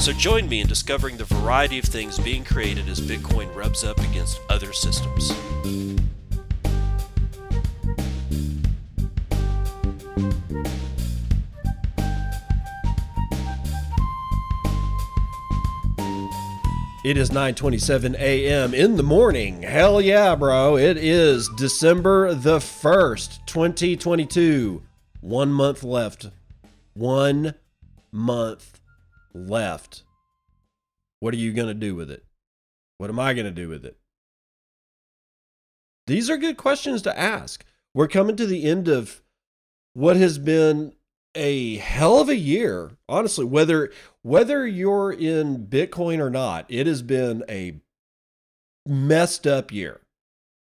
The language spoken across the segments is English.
So join me in discovering the variety of things being created as Bitcoin rubs up against other systems. It is 9:27 a.m. in the morning. Hell yeah, bro. It is December the 1st, 2022. 1 month left. 1 month left. What are you going to do with it? What am I going to do with it? These are good questions to ask. We're coming to the end of what has been a hell of a year. Honestly, whether whether you're in Bitcoin or not, it has been a messed up year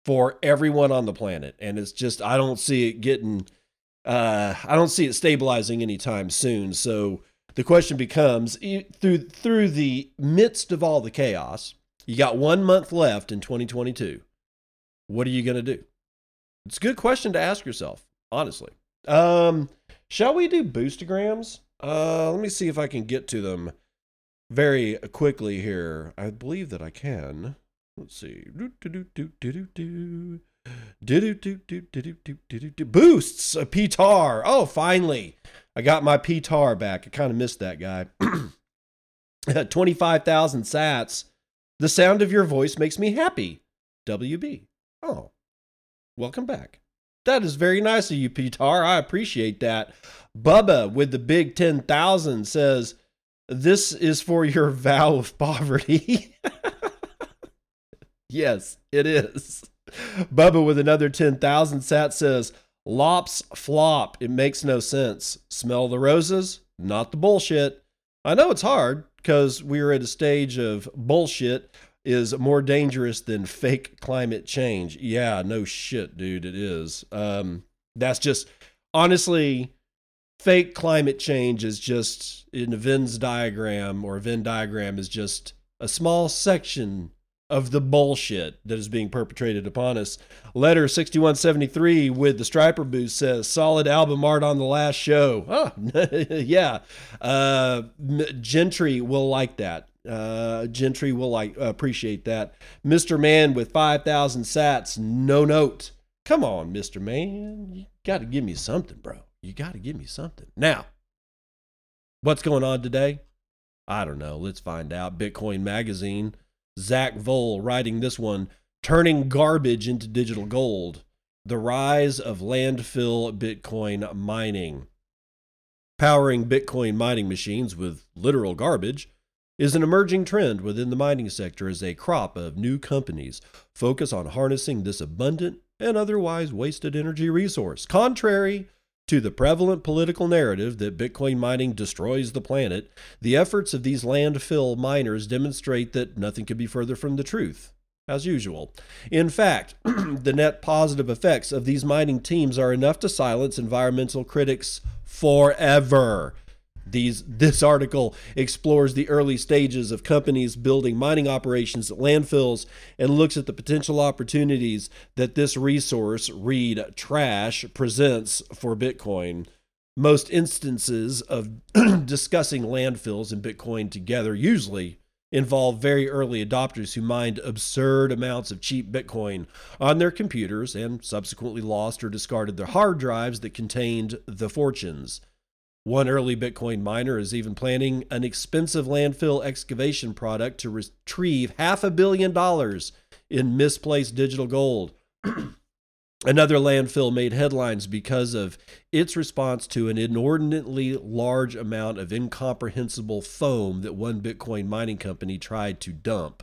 for everyone on the planet and it's just I don't see it getting uh I don't see it stabilizing anytime soon. So the question becomes through through the midst of all the chaos, you got one month left in 2022. What are you going to do? It's a good question to ask yourself, honestly. Um, shall we do boostograms? Uh, let me see if I can get to them very quickly here. I believe that I can. Let's see. Boosts a PTAR. Oh, finally. I got my PTAR back. I kind of missed that guy. 25,000 sats. The sound of your voice makes me happy. WB. Oh, welcome back. That is very nice of you, PTAR. I appreciate that. Bubba with the big 10,000 says, This is for your vow of poverty. yes, it is. Bubba with another 10,000 sat says, Lops flop. It makes no sense. Smell the roses? Not the bullshit. I know it's hard because we are at a stage of bullshit is more dangerous than fake climate change. Yeah, no shit, dude. It is. Um, that's just honestly, fake climate change is just in a Venn diagram or Venn diagram is just a small section of the bullshit that is being perpetrated upon us. Letter 6173 with the Striper boost says solid album art on the last show. Oh, yeah. Uh, Gentry will like that. Uh, Gentry will like appreciate that. Mr. Man with 5,000 sats, no note. Come on, Mr. Man. You got to give me something, bro. You got to give me something. Now, what's going on today? I don't know. Let's find out. Bitcoin Magazine Zach Voell writing this one Turning Garbage into Digital Gold The Rise of Landfill Bitcoin Mining. Powering Bitcoin mining machines with literal garbage is an emerging trend within the mining sector as a crop of new companies focus on harnessing this abundant and otherwise wasted energy resource. Contrary to the prevalent political narrative that Bitcoin mining destroys the planet, the efforts of these landfill miners demonstrate that nothing could be further from the truth, as usual. In fact, the net positive effects of these mining teams are enough to silence environmental critics forever. These, this article explores the early stages of companies building mining operations at landfills and looks at the potential opportunities that this resource, read trash, presents for Bitcoin. Most instances of discussing landfills and Bitcoin together usually involve very early adopters who mined absurd amounts of cheap Bitcoin on their computers and subsequently lost or discarded their hard drives that contained the fortunes. One early Bitcoin miner is even planning an expensive landfill excavation product to retrieve half a billion dollars in misplaced digital gold. Another landfill made headlines because of its response to an inordinately large amount of incomprehensible foam that one Bitcoin mining company tried to dump.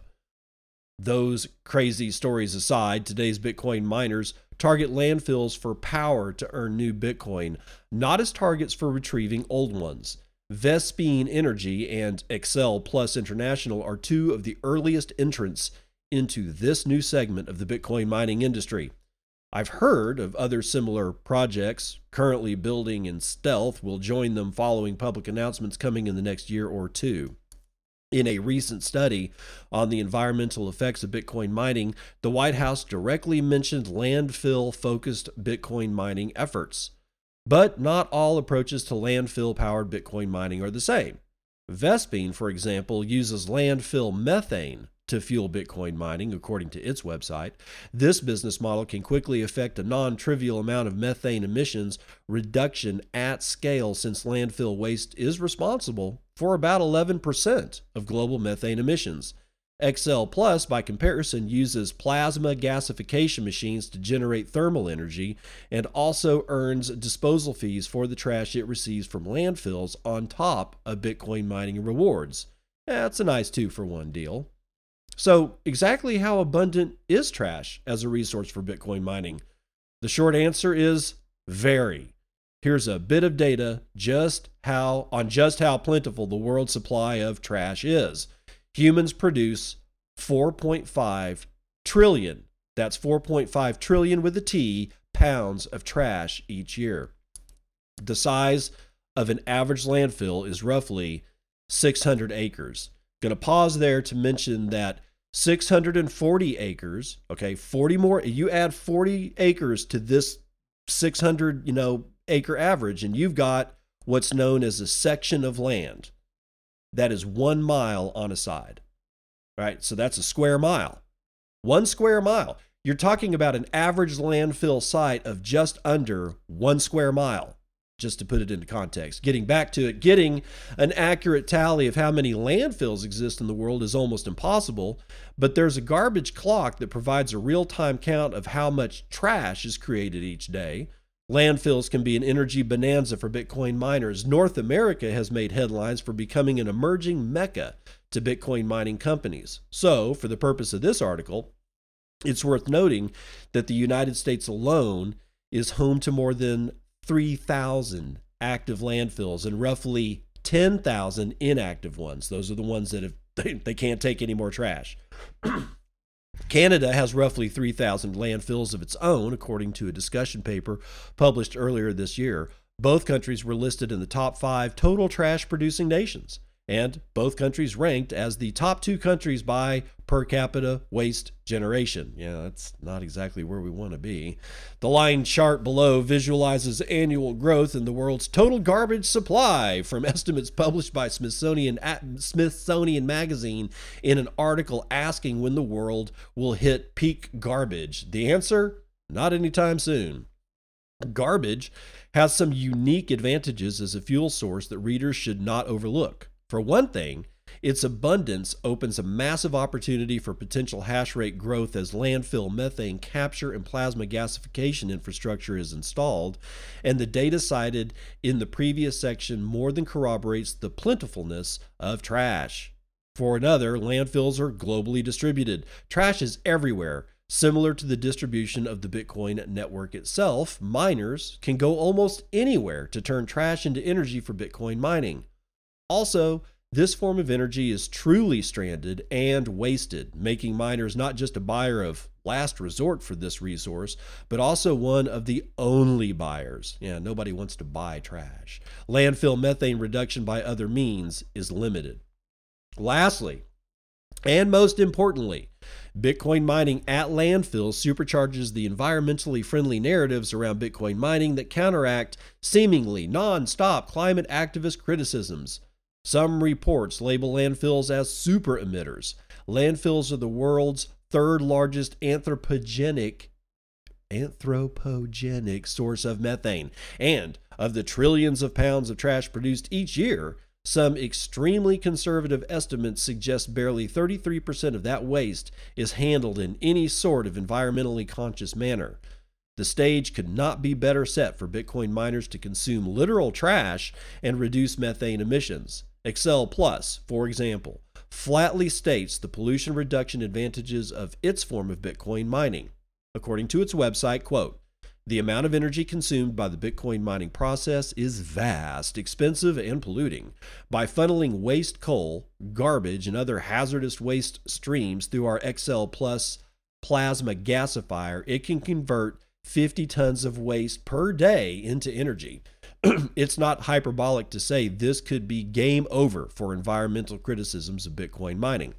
Those crazy stories aside, today's Bitcoin miners target landfills for power to earn new Bitcoin, not as targets for retrieving old ones. Vespene Energy and XL Plus International are two of the earliest entrants into this new segment of the Bitcoin mining industry. I've heard of other similar projects currently building in stealth will join them following public announcements coming in the next year or two. In a recent study on the environmental effects of Bitcoin mining, the White House directly mentioned landfill focused Bitcoin mining efforts. But not all approaches to landfill powered Bitcoin mining are the same. Vespene, for example, uses landfill methane to fuel Bitcoin mining, according to its website. This business model can quickly affect a non trivial amount of methane emissions reduction at scale, since landfill waste is responsible for about 11% of global methane emissions. XL Plus, by comparison, uses plasma gasification machines to generate thermal energy and also earns disposal fees for the trash it receives from landfills on top of Bitcoin mining rewards. That's a nice two for one deal. So, exactly how abundant is trash as a resource for Bitcoin mining? The short answer is very. Here's a bit of data just how on just how plentiful the world's supply of trash is. Humans produce 4.5 trillion. That's 4.5 trillion with a T pounds of trash each year. The size of an average landfill is roughly 600 acres. Going to pause there to mention that 640 acres, okay, 40 more, you add 40 acres to this 600, you know, acre average, and you've got what's known as a section of land that is one mile on a side. Right? So that's a square mile. One square mile. You're talking about an average landfill site of just under one square mile just to put it into context. Getting back to it, getting an accurate tally of how many landfills exist in the world is almost impossible, but there's a garbage clock that provides a real time count of how much trash is created each day. Landfills can be an energy bonanza for Bitcoin miners. North America has made headlines for becoming an emerging mecca to Bitcoin mining companies. So, for the purpose of this article, it's worth noting that the United States alone is home to more than 3,000 active landfills and roughly 10,000 inactive ones. Those are the ones that have they, they can't take any more trash. Canada has roughly 3,000 landfills of its own, according to a discussion paper published earlier this year. Both countries were listed in the top five total trash producing nations and both countries ranked as the top two countries by per capita waste generation. Yeah, that's not exactly where we want to be. The line chart below visualizes annual growth in the world's total garbage supply from estimates published by Smithsonian Smithsonian Magazine in an article asking when the world will hit peak garbage. The answer: not anytime soon. Garbage has some unique advantages as a fuel source that readers should not overlook. For one thing, its abundance opens a massive opportunity for potential hash rate growth as landfill methane capture and plasma gasification infrastructure is installed, and the data cited in the previous section more than corroborates the plentifulness of trash. For another, landfills are globally distributed. Trash is everywhere. Similar to the distribution of the Bitcoin network itself, miners can go almost anywhere to turn trash into energy for Bitcoin mining. Also, this form of energy is truly stranded and wasted, making miners not just a buyer of last resort for this resource, but also one of the only buyers. Yeah, nobody wants to buy trash. Landfill methane reduction by other means is limited. Lastly, and most importantly, Bitcoin mining at landfills supercharges the environmentally friendly narratives around Bitcoin mining that counteract seemingly non stop climate activist criticisms. Some reports label landfills as super emitters. Landfills are the world's third largest anthropogenic anthropogenic source of methane. And of the trillions of pounds of trash produced each year, some extremely conservative estimates suggest barely 33% of that waste is handled in any sort of environmentally conscious manner. The stage could not be better set for Bitcoin miners to consume literal trash and reduce methane emissions. XL Plus, for example, flatly states the pollution reduction advantages of its form of Bitcoin mining. According to its website, quote, The amount of energy consumed by the Bitcoin mining process is vast, expensive, and polluting. By funneling waste coal, garbage, and other hazardous waste streams through our XL Plus plasma gasifier, it can convert 50 tons of waste per day into energy. it's not hyperbolic to say this could be game over for environmental criticisms of Bitcoin mining.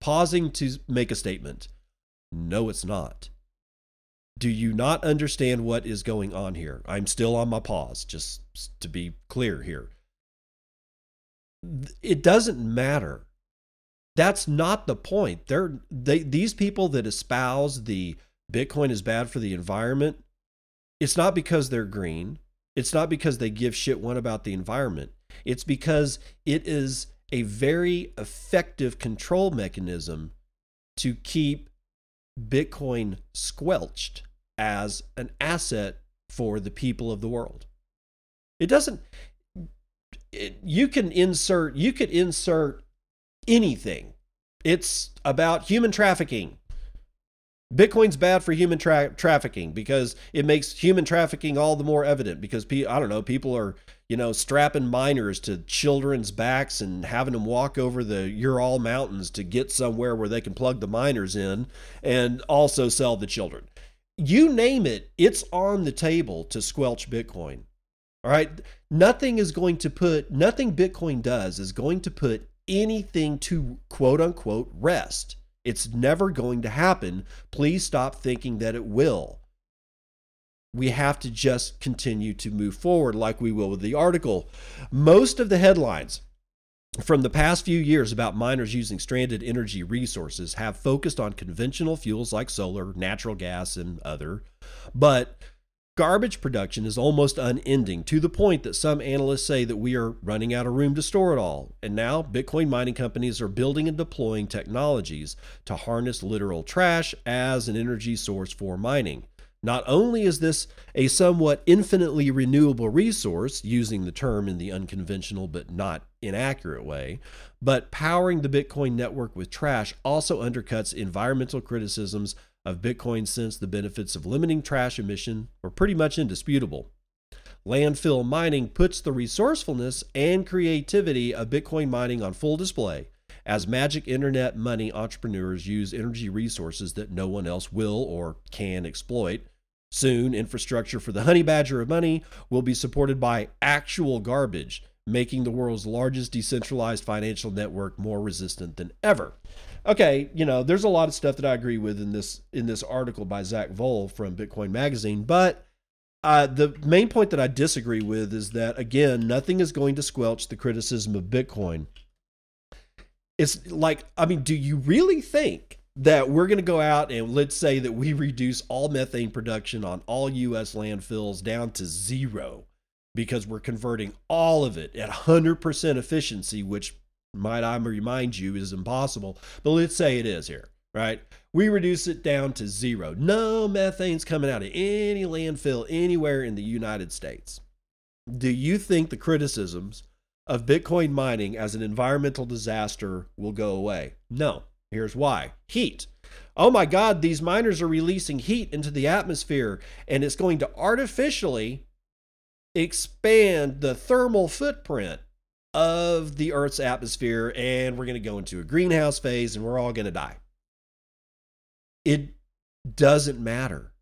Pausing to make a statement. No, it's not. Do you not understand what is going on here? I'm still on my pause, just to be clear here. It doesn't matter. That's not the point. They're, they, these people that espouse the Bitcoin is bad for the environment, it's not because they're green. It's not because they give shit one about the environment. It's because it is a very effective control mechanism to keep Bitcoin squelched as an asset for the people of the world. It doesn't, it, you can insert, you could insert anything. It's about human trafficking. Bitcoin's bad for human tra- trafficking because it makes human trafficking all the more evident because pe- I don't know people are you know strapping miners to children's backs and having them walk over the Ural mountains to get somewhere where they can plug the miners in and also sell the children. You name it, it's on the table to squelch Bitcoin. All right, nothing is going to put nothing Bitcoin does is going to put anything to quote unquote rest. It's never going to happen. Please stop thinking that it will. We have to just continue to move forward like we will with the article. Most of the headlines from the past few years about miners using stranded energy resources have focused on conventional fuels like solar, natural gas, and other. But Garbage production is almost unending to the point that some analysts say that we are running out of room to store it all. And now, Bitcoin mining companies are building and deploying technologies to harness literal trash as an energy source for mining. Not only is this a somewhat infinitely renewable resource, using the term in the unconventional but not inaccurate way, but powering the Bitcoin network with trash also undercuts environmental criticisms of Bitcoin since the benefits of limiting trash emission are pretty much indisputable. Landfill mining puts the resourcefulness and creativity of Bitcoin mining on full display as magic internet money entrepreneurs use energy resources that no one else will or can exploit. Soon, infrastructure for the honey badger of money will be supported by actual garbage, making the world's largest decentralized financial network more resistant than ever okay, you know, there's a lot of stuff that I agree with in this in this article by Zach Voell from Bitcoin Magazine, but uh, the main point that I disagree with is that again, nothing is going to squelch the criticism of Bitcoin. It's like, I mean, do you really think that we're going to go out and let's say that we reduce all methane production on all U.S. landfills down to zero because we're converting all of it at 100% efficiency, which might I remind you, is impossible. But let's say it is here, right? We reduce it down to zero. No methane's coming out of any landfill anywhere in the United States. Do you think the criticisms of Bitcoin mining as an environmental disaster will go away? No. Here's why heat. Oh my God, these miners are releasing heat into the atmosphere, and it's going to artificially expand the thermal footprint of the Earth's atmosphere, and we're going to go into a greenhouse phase and we're all going to die. It doesn't matter.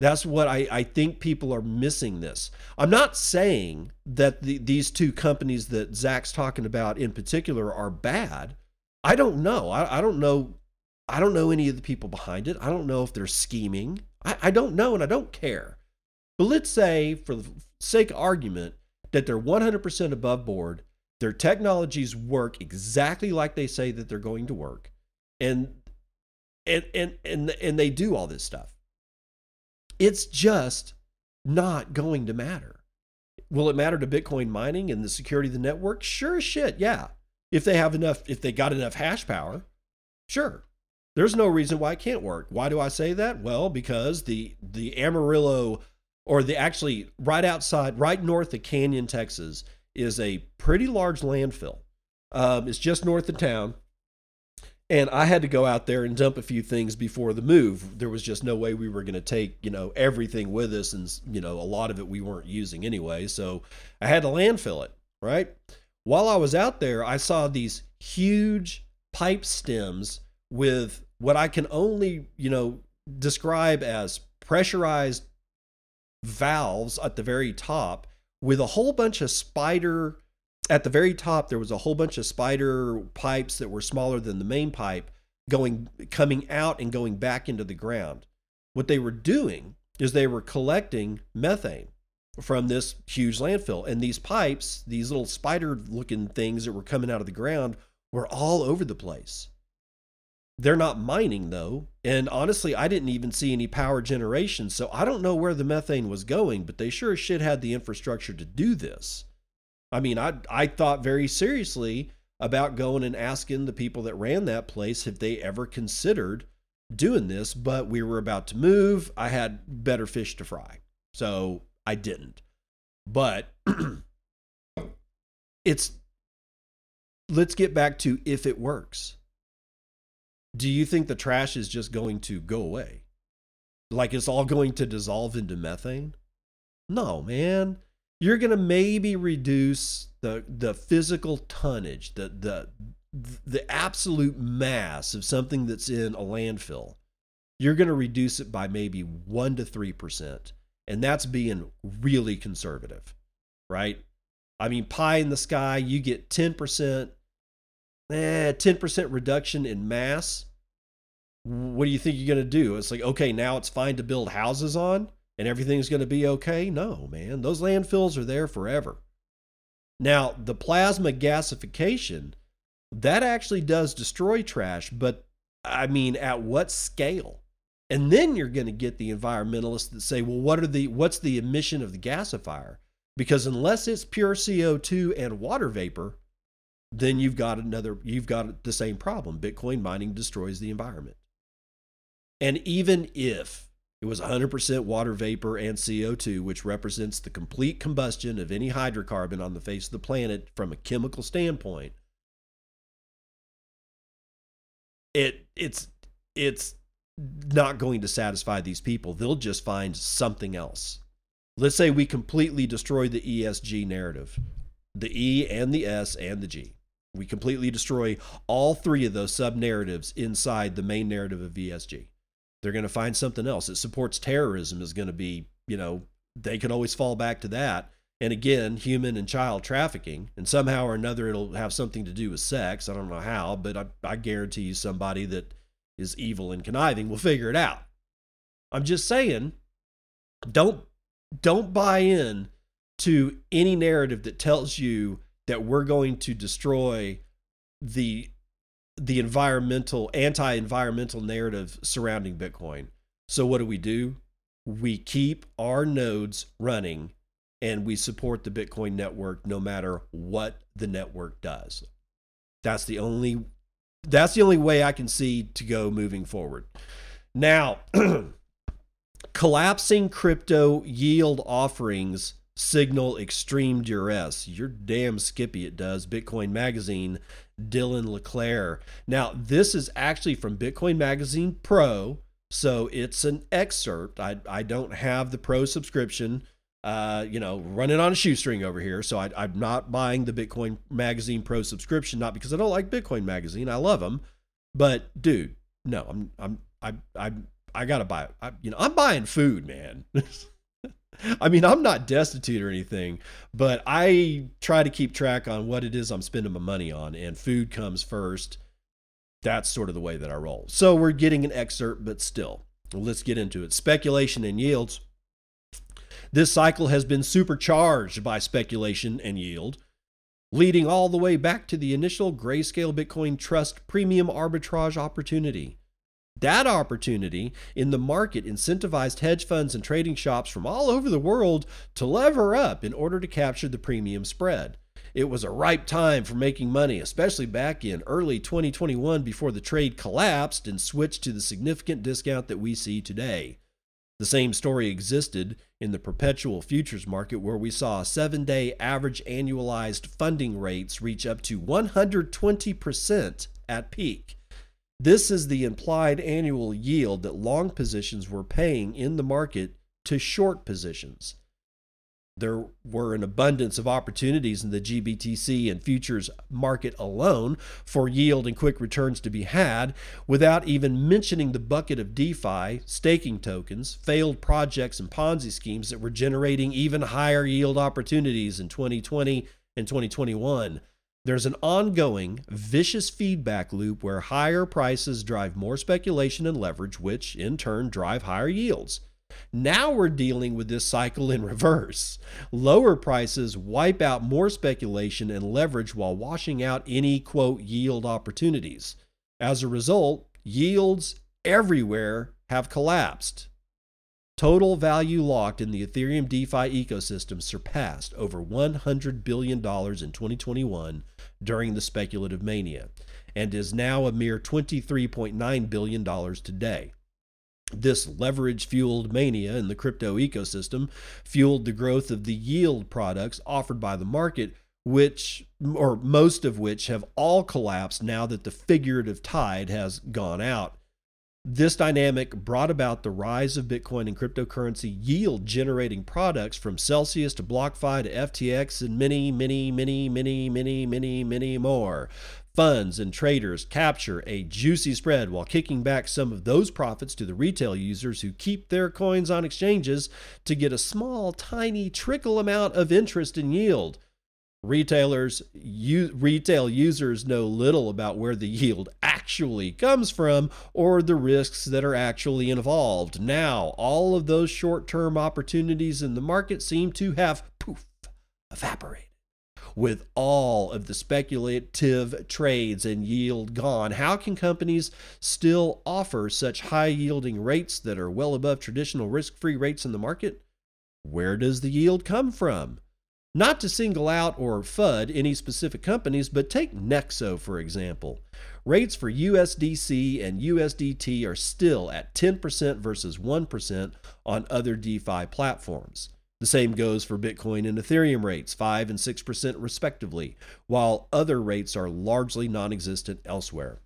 That's what I, I think people are missing this. I'm not saying that the, these two companies that Zach's talking about in particular are bad. I don't know. I, I don't know. I don't know any of the people behind it. I don't know if they're scheming. I, I don't know and I don't care. But let's say, for the sake of argument, that they're 100% above board their technologies work exactly like they say that they're going to work. And and and and and they do all this stuff. It's just not going to matter. Will it matter to Bitcoin mining and the security of the network? Sure as shit, yeah. If they have enough, if they got enough hash power, sure. There's no reason why it can't work. Why do I say that? Well, because the the Amarillo, or the actually right outside, right north of Canyon, Texas, is a pretty large landfill. Um, it's just north of town. and I had to go out there and dump a few things before the move. There was just no way we were going to take, you know, everything with us, and you know, a lot of it we weren't using anyway. So I had to landfill it. Right. While I was out there, I saw these huge pipe stems with what I can only, you know, describe as pressurized valves at the very top with a whole bunch of spider at the very top there was a whole bunch of spider pipes that were smaller than the main pipe going coming out and going back into the ground. What they were doing is they were collecting methane from this huge landfill and these pipes these little spider looking things that were coming out of the ground were all over the place they're not mining though. And honestly, I didn't even see any power generation. So I don't know where the methane was going, but they sure as shit had the infrastructure to do this. I mean, I, I thought very seriously about going and asking the people that ran that place if they ever considered doing this, but we were about to move. I had better fish to fry. So I didn't. But it's, let's get back to if it works do you think the trash is just going to go away? Like it's all going to dissolve into methane? No, man. You're going to maybe reduce the the physical tonnage, the the the absolute mass of something that's in a landfill. You're going to reduce it by maybe 1 to 3%, and that's being really conservative, right? I mean, pie in the sky, you get 10%, eh, 10% reduction in mass what do you think you're going to do? It's like, okay, now it's fine to build houses on and everything's going to be okay? No, man. Those landfills are there forever. Now, the plasma gasification, that actually does destroy trash, but I mean, at what scale? And then you're going to get the environmentalists that say, well, what are the what's the emission of the gasifier? Because unless it's pure CO2 and water vapor, then you've got another you've got the same problem. Bitcoin mining destroys the environment. And even if it was 100% water vapor and CO2, which represents the complete combustion of any hydrocarbon on the face of the planet from a chemical standpoint, it it's it's not going to satisfy these people. They'll just find something else. Let's say we completely destroy the ESG narrative, the E and the S and the G. We completely destroy all three of those sub narratives inside the main narrative of ESG. they're going to find something else. It supports terrorism is going to be, you know, they can always fall back to that. And again, human and child trafficking, and somehow or another it'll have something to do with sex. I don't know how, but I, I guarantee you somebody that is evil and conniving will figure it out. I'm just saying, don't don't buy in to any narrative that tells you that we're going to destroy the the environmental anti-environmental narrative surrounding Bitcoin. So what do we do? We keep our nodes running and we support the Bitcoin network no matter what the network does. That's the only that's the only way I can see to go moving forward. Now, collapsing crypto yield offerings signal extreme duress. You're damn skippy it does. Bitcoin Magazine, Dylan LeClaire. Now, this is actually from Bitcoin Magazine Pro. So it's an excerpt. I, I don't have the pro subscription, uh, you know, running on a shoestring over here. So I, I'm not buying the Bitcoin Magazine Pro subscription, not because I don't like Bitcoin Magazine. I love them. But dude, no, I'm, I'm, I, I, I gotta buy. I, you know, I'm buying food, man. I mean, I'm not destitute or anything, but I try to keep track on what it is I'm spending my money on, and food comes first. That's sort of the way that I roll. So we're getting an excerpt, but still, let's get into it. Speculation and yields. This cycle has been supercharged by speculation and yield, leading all the way back to the initial Grayscale Bitcoin Trust premium arbitrage opportunity. That opportunity in the market incentivized hedge funds and trading shops from all over the world to lever up in order to capture the premium spread. It was a ripe time for making money, especially back in early 2021 before the trade collapsed and switched to the significant discount that we see today. The same story existed in the perpetual futures market, where we saw seven day average annualized funding rates reach up to 120% at peak. This is the implied annual yield that long positions were paying in the market to short positions. There were an abundance of opportunities in the GBTC and futures market alone for yield and quick returns to be had without even mentioning the bucket of DeFi, staking tokens, failed projects, and Ponzi schemes that were generating even higher yield opportunities in 2020 and 2021. There's an ongoing vicious feedback loop where higher prices drive more speculation and leverage, which in turn drive higher yields. Now we're dealing with this cycle in reverse. Lower prices wipe out more speculation and leverage while washing out any quote yield opportunities. As a result, yields everywhere have collapsed. Total value locked in the Ethereum DeFi ecosystem surpassed over $100 billion in 2021 during the speculative mania and is now a mere $23.9 billion today. This leverage fueled mania in the crypto ecosystem fueled the growth of the yield products offered by the market, which, or most of which, have all collapsed now that the figurative tide has gone out. This dynamic brought about the rise of Bitcoin and cryptocurrency yield generating products from Celsius to BlockFi to FTX and many, many, many, many, many, many, many more funds and traders capture a juicy spread while kicking back some of those profits to the retail users who keep their coins on exchanges to get a small, tiny trickle amount of interest and yield. Retailers, u- retail users know little about where the yield actually comes from or the risks that are actually involved. Now, all of those short term opportunities in the market seem to have poof evaporated with all of the speculative trades and yield gone, how can companies still offer such high yielding rates that are well above traditional risk free rates in the market? Where does the yield come from? Not to single out or FUD any specific companies, but take Nexo for example. Rates for USDC and USDT are still at 10% versus 1% on other DeFi platforms. The same goes for Bitcoin and Ethereum rates, 5 and 6% respectively, while other rates are largely non existent elsewhere.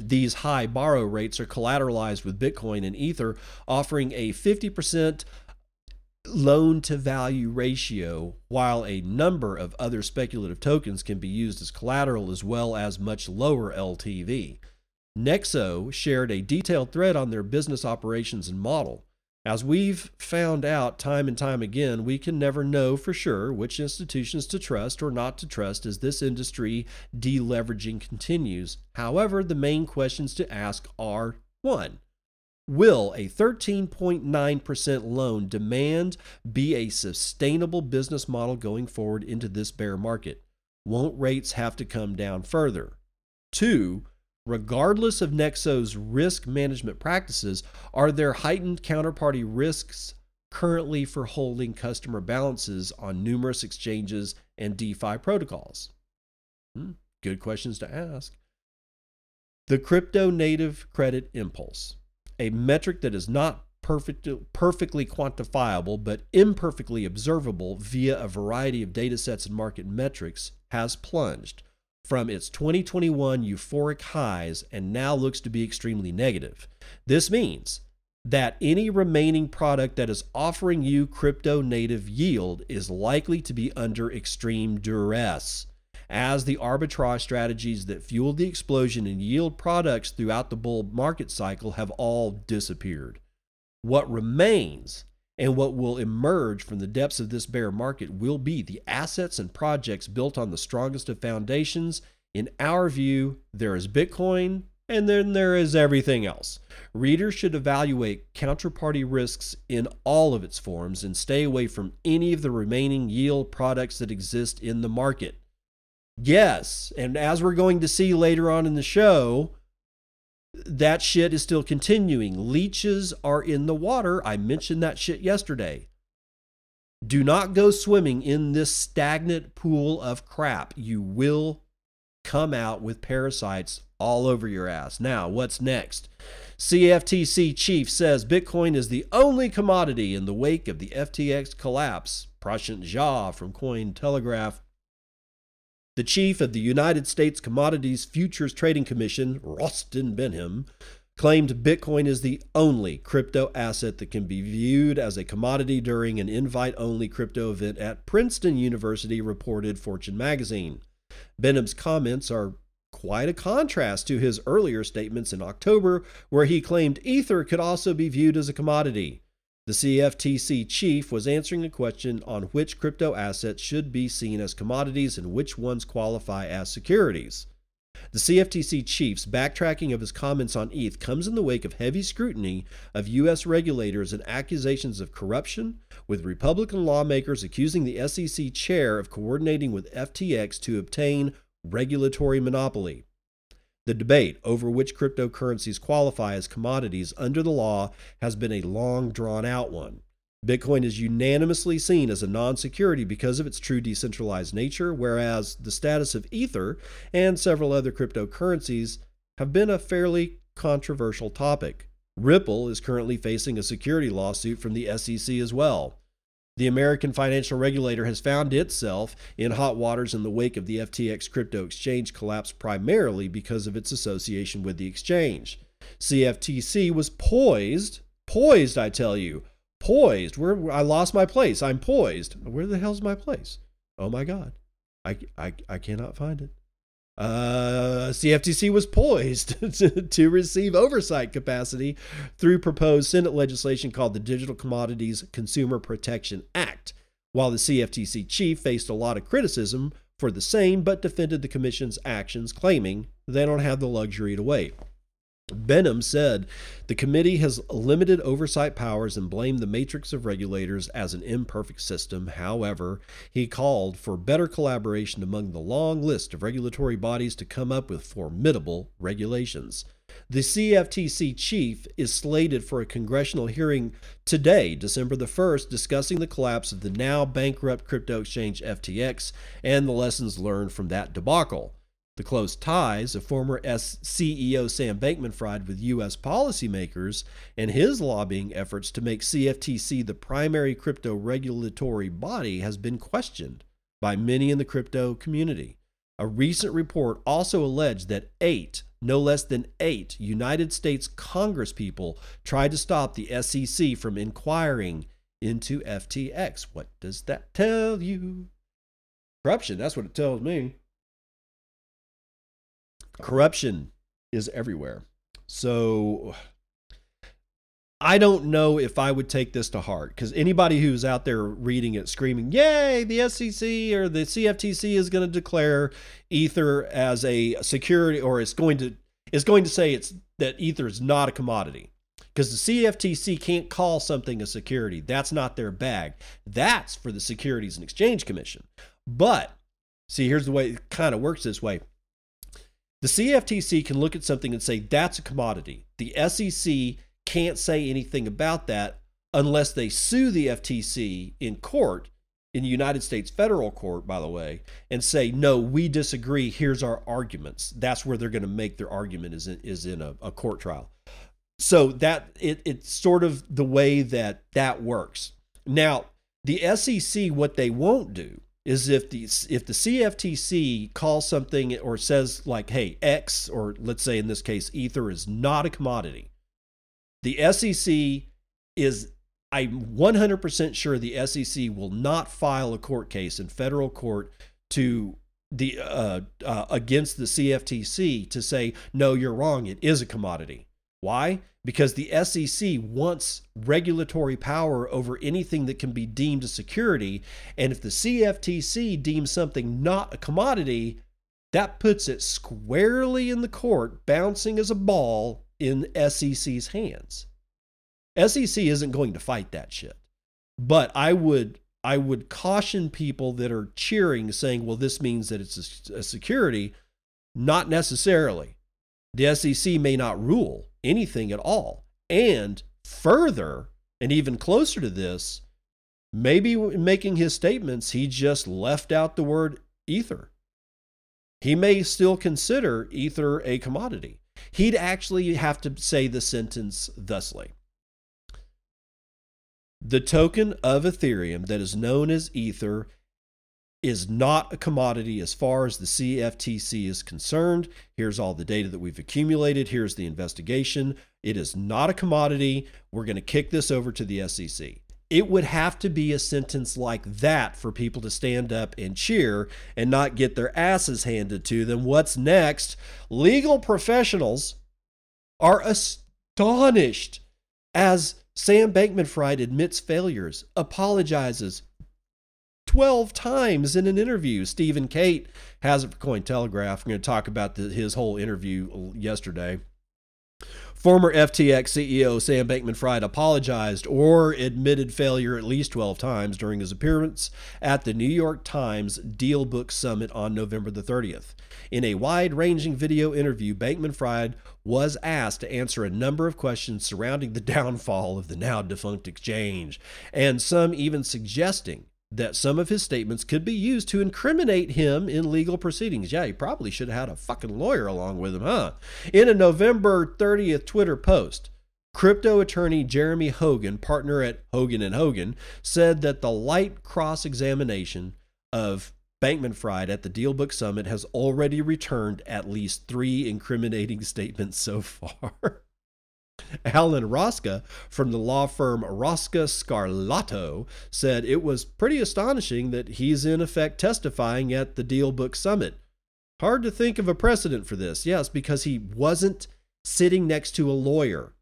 These high borrow rates are collateralized with Bitcoin and Ether, offering a 50% loan to value ratio, while a number of other speculative tokens can be used as collateral as well as much lower LTV. Nexo shared a detailed thread on their business operations and model. As we've found out time and time again, we can never know for sure which institutions to trust or not to trust as this industry deleveraging continues. However, the main questions to ask are 1. Will a 13.9% loan demand be a sustainable business model going forward into this bear market? Won't rates have to come down further? 2 regardless of Nexo's risk management practices, are there heightened counterparty risks currently for holding customer balances on numerous exchanges and DeFi protocols? Hmm, good questions to ask. The crypto native credit impulse, a metric that is not perfect, perfectly quantifiable but imperfectly observable via a variety of data sets and market metrics, has plunged from its 2021 euphoric highs and now looks to be extremely negative. This means that any remaining product that is offering you crypto native yield is likely to be under extreme duress as the arbitrage strategies that fueled the explosion in yield products throughout the bull market cycle have all disappeared. What remains and what will emerge from the depths of this bear market will be the assets and projects built on the strongest of foundations. In our view, there is Bitcoin, and then there is everything else. Readers should evaluate counterparty risks in all of its forms and stay away from any of the remaining yield products that exist in the market. Yes, and as we're going to see later on in the show, that shit is still continuing. Leeches are in the water. I mentioned that shit yesterday. Do not go swimming in this stagnant pool of crap. You will come out with parasites all over your ass. Now, what's next? CFTC chief says Bitcoin is the only commodity in the wake of the FTX collapse. Prashant Jha from Cointelegraph The chief of the United States Commodities Futures Trading Commission, Rostin Behnam, claimed Bitcoin is the only crypto asset that can be viewed as a commodity during an invite only crypto event at Princeton University, reported Fortune magazine. Behnam's comments are quite a contrast to his earlier statements in October, where he claimed Ether could also be viewed as a commodity. The CFTC chief was answering a question on which crypto assets should be seen as commodities and which ones qualify as securities. The CFTC chief's backtracking of his comments on ETH comes in the wake of heavy scrutiny of U.S. regulators and accusations of corruption, with Republican lawmakers accusing the SEC chair of coordinating with FTX to obtain regulatory monopoly. The debate over which cryptocurrencies qualify as commodities under the law has been a long drawn out one. Bitcoin is unanimously seen as a non security because of its true decentralized nature, whereas the status of Ether and several other cryptocurrencies have been a fairly controversial topic. Ripple is currently facing a security lawsuit from the SEC as well. The American financial regulator has found itself in hot waters in the wake of the FTX crypto exchange collapse primarily because of its association with the exchange. CFTC was poised, poised, I tell you, poised. Where I lost my place. I'm poised. Where the hell's my place? Oh my God. I, I, I cannot find it. Uh, CFTC was poised to, to, receive oversight capacity through proposed Senate legislation called the Digital Commodities Consumer Protection Act, while the CFTC chief faced a lot of criticism for the same but defended the commission's actions, claiming they don't have the luxury to wait. Behnam said the committee has limited oversight powers and blamed the matrix of regulators as an imperfect system. However, he called for better collaboration among the long list of regulatory bodies to come up with formidable regulations. The CFTC chief is slated for a congressional hearing today, December the 1st, discussing the collapse of the now bankrupt crypto exchange FTX and the lessons learned from that debacle. The close ties of former S- CEO Sam Bankman Fried with U.S. policymakers and his lobbying efforts to make CFTC the primary crypto regulatory body has been questioned by many in the crypto community. A recent report also alleged that eight, no less than eight, United States Congresspeople tried to stop the SEC from inquiring into FTX. What does that tell you? Corruption, that's what it tells me. Corruption is everywhere. So I don't know if I would take this to heart because anybody who's out there reading it screaming, Yay, the SEC or the CFTC is going to declare Ether as a security or it's going to is going to say it's that Ether is not a commodity. Because the CFTC can't call something a security. That's not their bag. That's for the Securities and Exchange Commission. But see, here's the way it kind of works this way. The CFTC can look at something and say that's a commodity. The SEC can't say anything about that unless they sue the FTC in court, in the United States federal court, by the way, and say, no, we disagree. Here's our arguments. That's where they're going to make their argument is in, is in a, a court trial. So that it, it's sort of the way that that works. Now, the SEC, what they won't do is if the if the CFTC calls something or says like, "Hey, X," or let's say in this case, Ether is not a commodity. The SEC is I'm 100% sure the SEC will not file a court case in federal court to the uh, uh, against the CFTC to say no, you're wrong. It is a commodity. Why? Because the SEC wants regulatory power over anything that can be deemed a security. And if the CFTC deems something not a commodity, that puts it squarely in the court, bouncing as a ball in SEC's hands. SEC isn't going to fight that shit. But I would I would caution people that are cheering saying, well, this means that it's a, a security. Not necessarily. The SEC may not rule anything at all. And further, and even closer to this, maybe in making his statements, he just left out the word ether. He may still consider ether a commodity. He'd actually have to say the sentence thusly The token of Ethereum that is known as Ether is not a commodity as far as the CFTC is concerned. Here's all the data that we've accumulated. Here's the investigation. It is not a commodity. We're going to kick this over to the SEC. It would have to be a sentence like that for people to stand up and cheer and not get their asses handed to them. What's next? Legal professionals are astonished as Sam Bankman Fried admits failures, apologizes, 12 times in an interview. Stephen Katte has it for Cointelegraph. I'm going to talk about the, his whole interview yesterday. Former FTX CEO Sam Bankman Fried apologized or admitted failure at least 12 times during his appearance at the New York Times Deal Book Summit on November the 30th. In a wide ranging video interview, Bankman Fried was asked to answer a number of questions surrounding the downfall of the now defunct exchange, and some even suggesting that some of his statements could be used to incriminate him in legal proceedings. Yeah, he probably should have had a fucking lawyer along with him, huh? In a November 30th Twitter post, crypto attorney Jeremy Hogan, partner at Hogan and Hogan, said that the light cross-examination of Bankman Fried at the Dealbook Summit has already returned at least 3 incriminating statements so far. Alan Rosca from the law firm Rosca Scarlato said it was pretty astonishing that he's in effect testifying at the Deal Book Summit. Hard to think of a precedent for this. Yes, because he wasn't sitting next to a lawyer.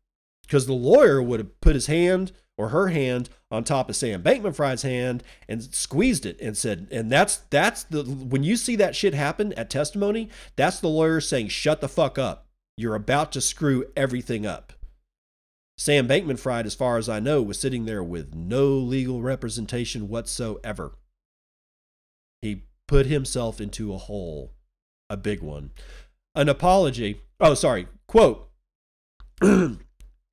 Because the lawyer would have put his hand or her hand on top of Sam Bankman Fried's hand and squeezed it and said, and that's that's the when you see that shit happen at testimony, that's the lawyer saying, shut the fuck up. You're about to screw everything up. Sam Bankman Fried, as far as I know, was sitting there with no legal representation whatsoever. He put himself into a hole, a big one. An apology. Oh, sorry. Quote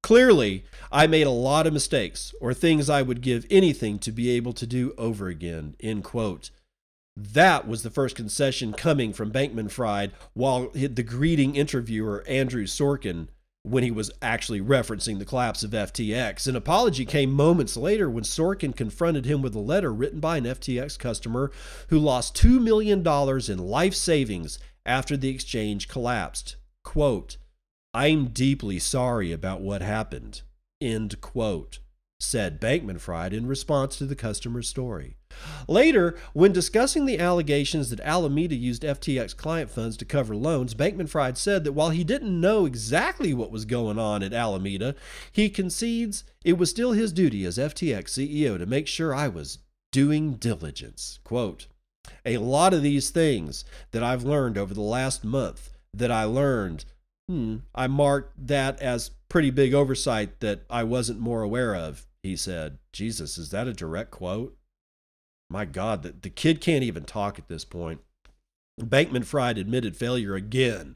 Clearly, I made a lot of mistakes or things I would give anything to be able to do over again. End quote. That was the first concession coming from Bankman Fried, while the greeting interviewer, Andrew Sorkin, when he was actually referencing the collapse of FTX. An apology came moments later when Sorkin confronted him with a letter written by an FTX customer who lost $2 million in life savings after the exchange collapsed. Quote, I'm deeply sorry about what happened. End quote, said Bankman Fried in response to the customer's story. Later, when discussing the allegations that Alameda used FTX client funds to cover loans, Bankman Fried said that while he didn't know exactly what was going on at Alameda, he concedes it was still his duty as FTX CEO to make sure I was doing diligence. Quote, a lot of these things that I've learned over the last month that I learned, hmm, I marked that as pretty big oversight that I wasn't more aware of, he said. Jesus, is that a direct quote? My God, the, the kid can't even talk at this point. Bankman Fried admitted failure again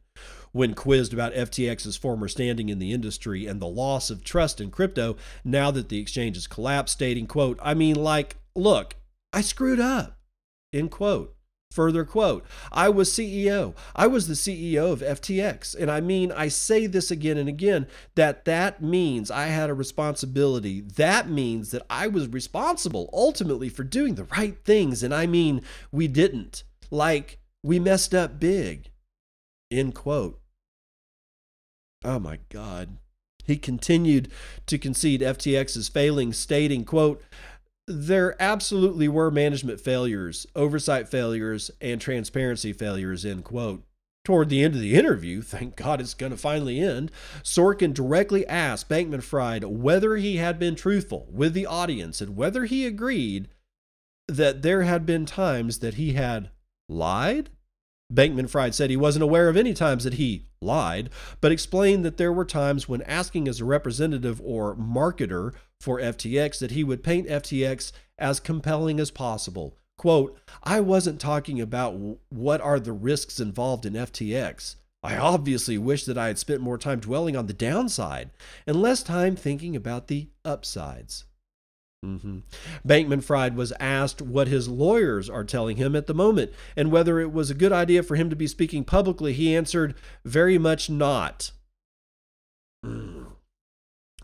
when quizzed about FTX's former standing in the industry and the loss of trust in crypto now that the exchange has collapsed, stating, quote, I mean, like, look, I screwed up, end quote. Further quote I was CEO. I was the CEO of FTX. And I mean, I say this again and again that that means I had a responsibility. That means that I was responsible ultimately for doing the right things. And I mean, we didn't. Like, we messed up big. End quote. Oh my God. He continued to concede FTX's failings, stating, quote, there absolutely were management failures, oversight failures, and transparency failures, end quote. Toward the end of the interview, thank God it's going to finally end, Sorkin directly asked Bankman Fried whether he had been truthful with the audience and whether he agreed that there had been times that he had lied Bankman Fried said he wasn't aware of any times that he lied, but explained that there were times when asking as a representative or marketer for FTX that he would paint FTX as compelling as possible. Quote, I wasn't talking about what are the risks involved in FTX. I obviously wish that I had spent more time dwelling on the downside and less time thinking about the upsides. Mm-hmm. Bankman Fried was asked what his lawyers are telling him at the moment and whether it was a good idea for him to be speaking publicly. He answered, very much not.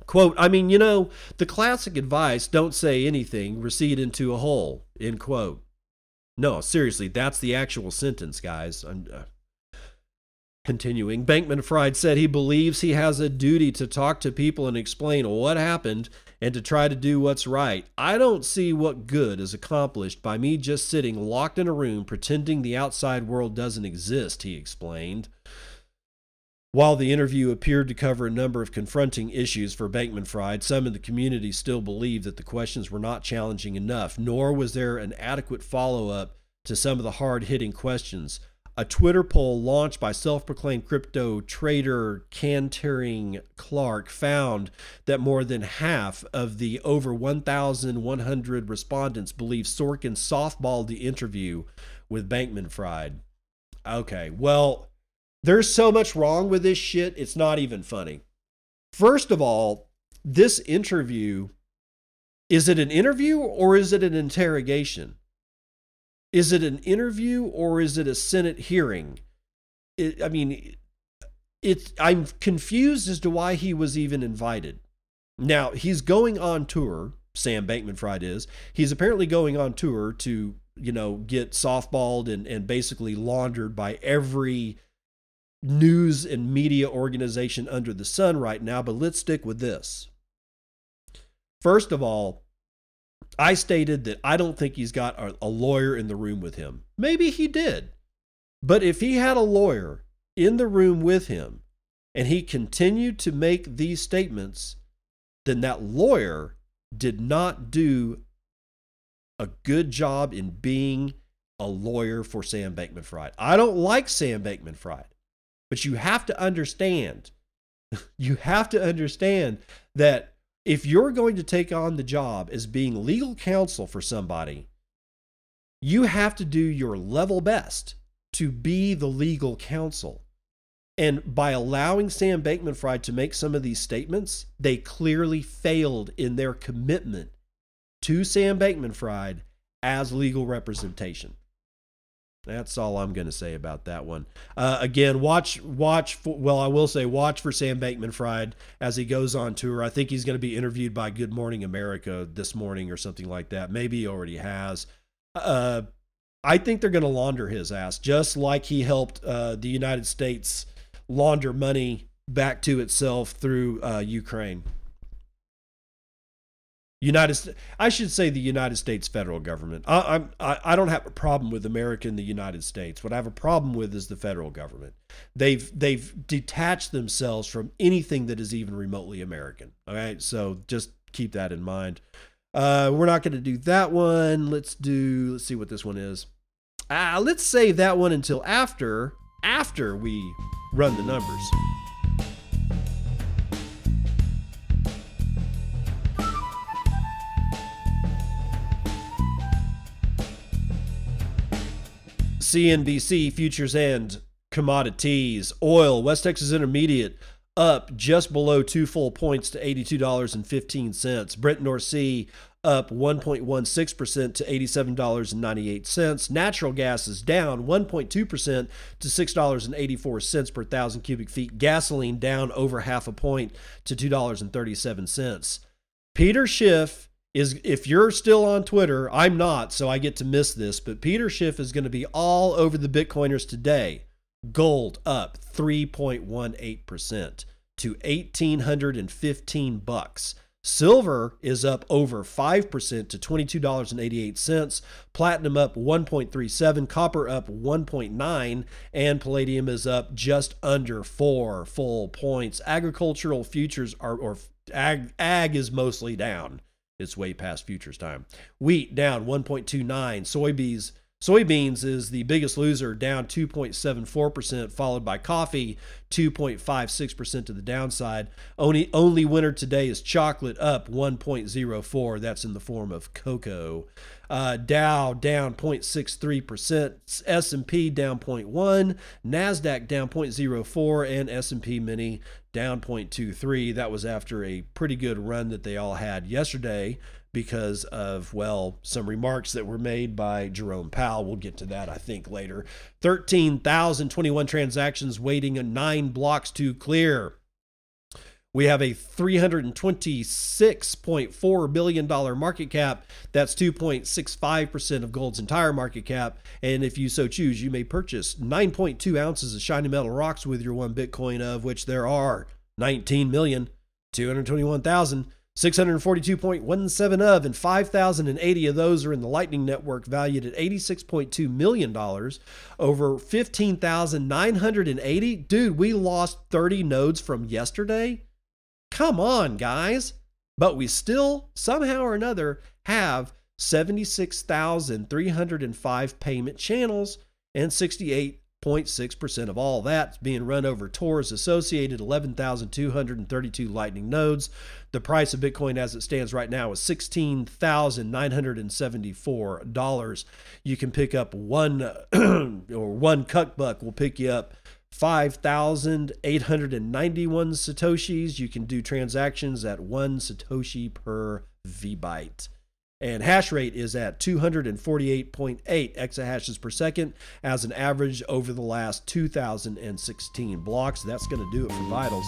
Quote, I mean, you know, the classic advice, don't say anything, recede into a hole, end quote. No, seriously, that's the actual sentence, guys. I'm, uh, Continuing, Bankman Fried said he believes he has a duty to talk to people and explain what happened and to try to do what's right. I don't see what good is accomplished by me just sitting locked in a room pretending the outside world doesn't exist, he explained. While the interview appeared to cover a number of confronting issues for Bankman Fried, some in the community still believed that the questions were not challenging enough, nor was there an adequate follow up to some of the hard hitting questions. A Twitter poll launched by self proclaimed crypto trader Cantering Clark found that more than half of the over 1,100 respondents believe Sorkin softballed the interview with Bankman Fried. Okay, well, there's so much wrong with this shit, it's not even funny. First of all, this interview is it an interview or is it an interrogation? Is it an interview or is it a Senate hearing? It, I mean, it's I'm confused as to why he was even invited. Now, he's going on tour, Sam Bankman Fried is. He's apparently going on tour to, you know, get softballed and, and basically laundered by every news and media organization under the sun right now. But let's stick with this. First of all, I stated that I don't think he's got a, lawyer in the room with him. Maybe he did. But if he had a lawyer in the room with him and he continued to make these statements, then that lawyer did not do a good job in being a lawyer for Sam Bankman Fried. I don't like Sam Bankman Fried, but you have to understand, you have to understand that if you're going to take on the job as being legal counsel for somebody, you have to do your level best to be the legal counsel. And by allowing Sam Bankman Fried to make some of these statements, they clearly failed in their commitment to Sam Bankman Fried as legal representation. That's all I'm going to say about that one. Uh, again, watch, watch. For, well, I will say, watch for Sam Bankman Fried as he goes on tour. I think he's going to be interviewed by Good Morning America this morning or something like that. Maybe he already has. Uh, I think they're going to launder his ass, just like he helped uh, the United States launder money back to itself through uh, Ukraine. United I should say the United States federal government. I, I'm I, I don't have a problem with America and the United States. What I have a problem with is the federal government. They've they've detached themselves from anything that is even remotely American. All right, so just keep that in mind. Uh, we're not going to do that one. Let's do. Let's see what this one is. Uh, let's save that one until after after we run the numbers. CNBC futures and commodities. Oil, West Texas Intermediate up just below two full points to $82.15. Brent North Sea up 1.16% to $87.98. Natural gas is down 1.2% to $6.84 per thousand cubic feet. Gasoline down over half a point to $2.37. Peter Schiff is if you're still on Twitter, I'm not, so I get to miss this, but Peter Schiff is going to be all over the Bitcoiners today. Gold up 3.18% to 1815 bucks. Silver is up over 5% to $22.88. Platinum up 1.37, copper up 1.9, and palladium is up just under 4 full points. Agricultural futures are or ag ag is mostly down it's way past futures time. Wheat down 1.29. Soybeans soybeans is the biggest loser, down 2.74%, followed by coffee 2.56% to the downside. Only only winner today is chocolate up 1.04. That's in the form of cocoa. Uh, Dow down 0.63%, S&P down 0.1, Nasdaq down 0.04, and S&P Mini down 0.23. That was after a pretty good run that they all had yesterday because of, well, some remarks that were made by Jerome Powell. We'll get to that, I think, later. 13,021 transactions waiting, nine blocks to clear. We have a $326.4 billion market cap. That's 2.65% of gold's entire market cap. And if you so choose, you may purchase 9.2 ounces of shiny metal rocks with your one Bitcoin, of which there are 19,221,000. 642.17 of, and 5,080 of those are in the Lightning Network, valued at $86.2 million. Over 15,980. Dude, we lost 30 nodes from yesterday. Come on, guys. But we still, somehow or another, have 76,305 payment channels and 68 0.6% of all that's being run over Tor's associated 11,232 Lightning nodes. The price of Bitcoin as it stands right now is $16,974. You can pick up one or one cuck buck will pick you up 5,891 Satoshis. You can do transactions at one Satoshi per VByte and hash rate is at 248.8 exahashes per second as an average over the last 2016 blocks. That's going to do it for vitals.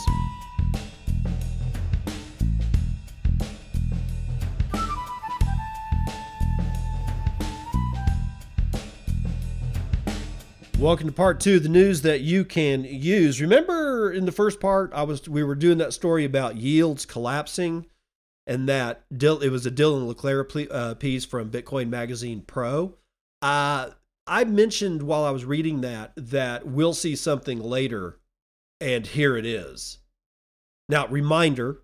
Welcome to part two the news that you can use. Remember in the first part, I was we were doing that story about yields collapsing and that it was a Dylan LeClaire uh, piece from Bitcoin Magazine Pro. Uh, I mentioned while I was reading that that we'll see something later, and here it is. Now, reminder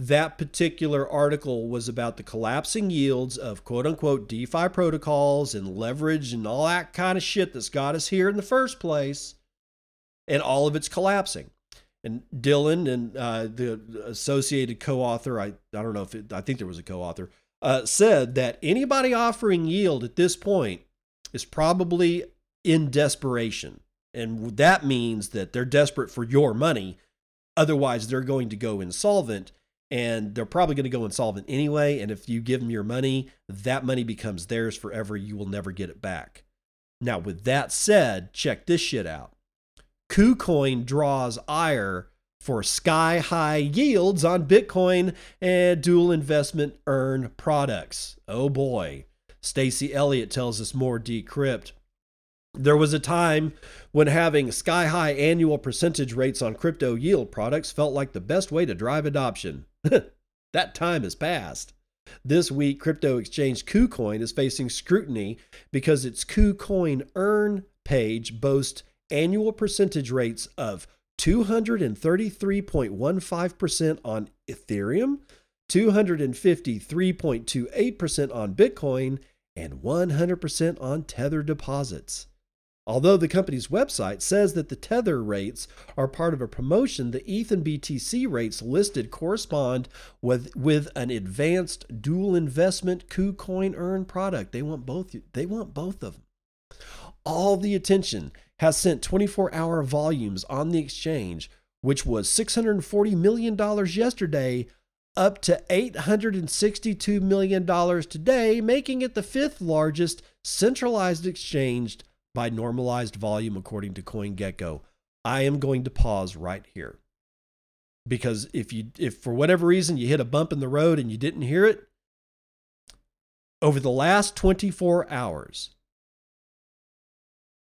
that particular article was about the collapsing yields of quote unquote DeFi protocols and leverage and all that kind of shit that's got us here in the first place, and all of it's collapsing and Dylan and uh, the associated co-author, I, I don't know if it, I think there was a co-author, uh, said that anybody offering yield at this point is probably in desperation. And that means that they're desperate for your money. Otherwise, they're going to go insolvent and they're probably going to go insolvent anyway. And if you give them your money, that money becomes theirs forever. You will never get it back. Now, with that said, check this shit out. KuCoin draws ire for sky high yields on Bitcoin and dual investment earn products. Oh boy. Stacy Elliott tells us more decrypt. There was a time when having sky high annual percentage rates on crypto yield products felt like the best way to drive adoption. that time has passed. This week, crypto exchange KuCoin is facing scrutiny because its KuCoin Earn page boasts annual percentage rates of 233.15% on Ethereum, 253.28% on Bitcoin, and 100% on Tether deposits. Although the company's website says that the Tether rates are part of a promotion, the ETH and BTC rates listed correspond with, with an advanced dual investment KuCoin earn product. They want both they want both of them. All the attention has sent 24 hour volumes on the exchange, which was $640 million yesterday, up to $862 million today, making it the fifth largest centralized exchange by normalized volume, according to CoinGecko. I am going to pause right here because if you if for whatever reason you hit a bump in the road and you didn't hear it over the last 24 hours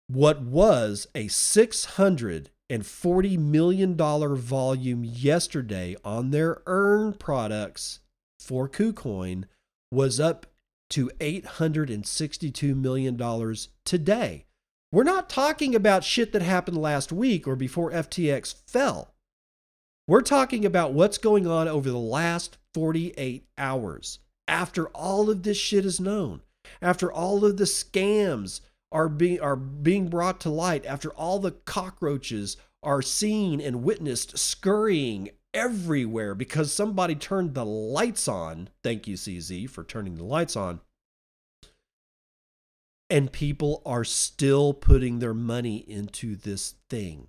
what was a $640 million volume yesterday on their earn products for KuCoin was up to $862 million today. We're not talking about shit that happened last week or before FTX fell. We're talking about what's going on over the last 48 hours after all of this shit is known, after all of the scams are being are being brought to light after all the cockroaches are seen and witnessed scurrying everywhere because somebody turned the lights on. Thank you, CZ, for turning the lights on. And people are still putting their money into this thing.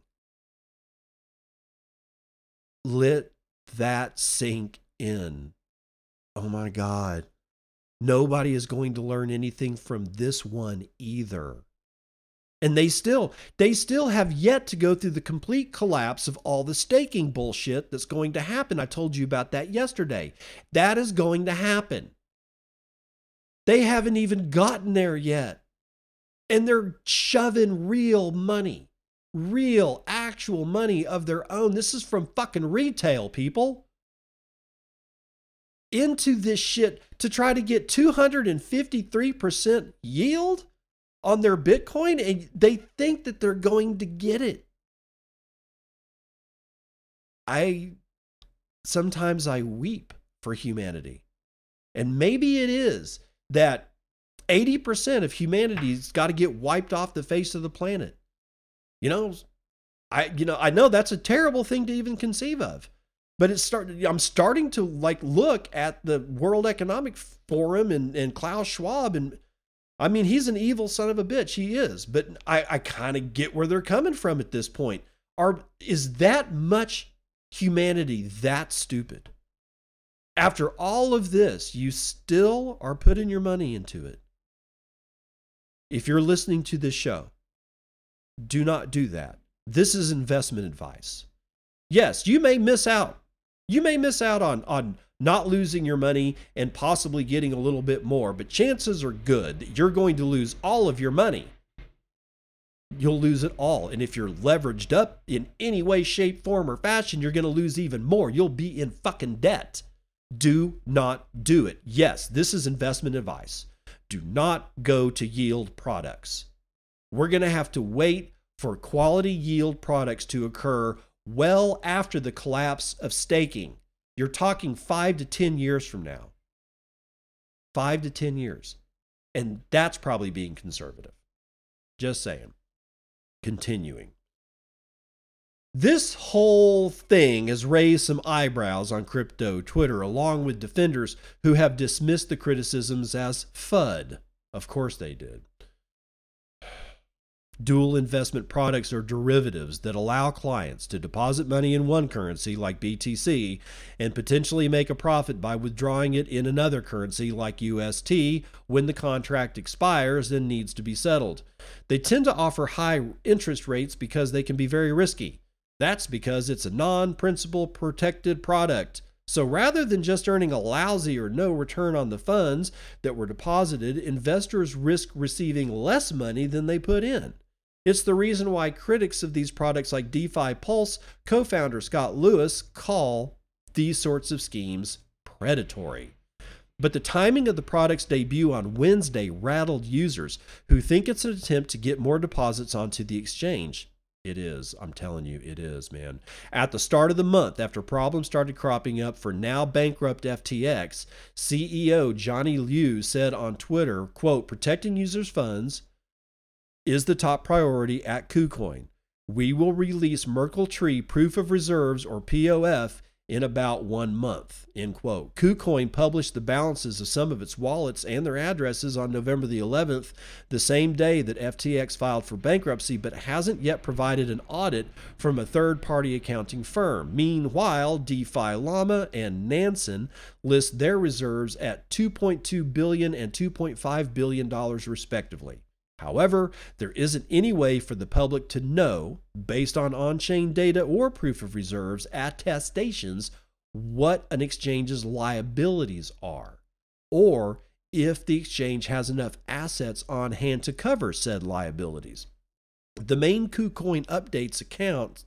Let that sink in. Oh my God. Nobody is going to learn anything from this one either. And they still they still have yet to go through the complete collapse of all the staking bullshit that's going to happen. I told you about that yesterday. That is going to happen. They haven't even gotten there yet. And they're shoving real money, real actual money of their own. This is from fucking retail, people. Into this shit to try to get 253% yield on their Bitcoin and they think that they're going to get it. I sometimes I weep for humanity. And maybe it is that 80% of humanity's got to get wiped off the face of the planet. You know, I you know, I know that's a terrible thing to even conceive of. But it's starting I'm starting to like look at the World Economic Forum and, and Klaus Schwab and I mean, he's an evil son of a bitch. He is. But I, I kind of get where they're coming from at this point. Are is that much humanity that stupid? After all of this, you still are putting your money into it. If you're listening to this show, do not do that. This is investment advice. Yes, you may miss out. You may miss out on, on not losing your money and possibly getting a little bit more, but chances are good that you're going to lose all of your money. You'll lose it all. And if you're leveraged up in any way, shape, form, or fashion, you're going to lose even more. You'll be in fucking debt. Do not do it. Yes, this is investment advice. Do not go to yield products. We're going to have to wait for quality yield products to occur well after the collapse of staking. You're talking five to 10 years from now. Five to 10 years. And that's probably being conservative. Just saying. Continuing. This whole thing has raised some eyebrows on crypto Twitter, along with defenders who have dismissed the criticisms as FUD. Of course they did. Dual investment products are derivatives that allow clients to deposit money in one currency, like BTC, and potentially make a profit by withdrawing it in another currency, like UST, when the contract expires and needs to be settled. They tend to offer high interest rates because they can be very risky. That's because it's a non principal protected product. So rather than just earning a lousy or no return on the funds that were deposited, investors risk receiving less money than they put in. It's the reason why critics of these products like DeFi Pulse co founder Scott Lewis call these sorts of schemes predatory. But the timing of the product's debut on Wednesday rattled users who think it's an attempt to get more deposits onto the exchange. It is. I'm telling you, it is, man. At the start of the month, after problems started cropping up for now bankrupt FTX, CEO Johnny Liu said on Twitter, quote, protecting users' funds is the top priority at KuCoin. We will release Merkle Tree Proof of Reserves or POF in about one month. End quote. KuCoin published the balances of some of its wallets and their addresses on November the 11th, the same day that FTX filed for bankruptcy, but hasn't yet provided an audit from a third party accounting firm. Meanwhile, DeFi Llama and Nansen list their reserves at 2.2 billion and 2.5 billion dollars respectively. However, there isn't any way for the public to know, based on on chain data or proof of reserves attestations, what an exchange's liabilities are, or if the exchange has enough assets on hand to cover said liabilities. The main KuCoin updates account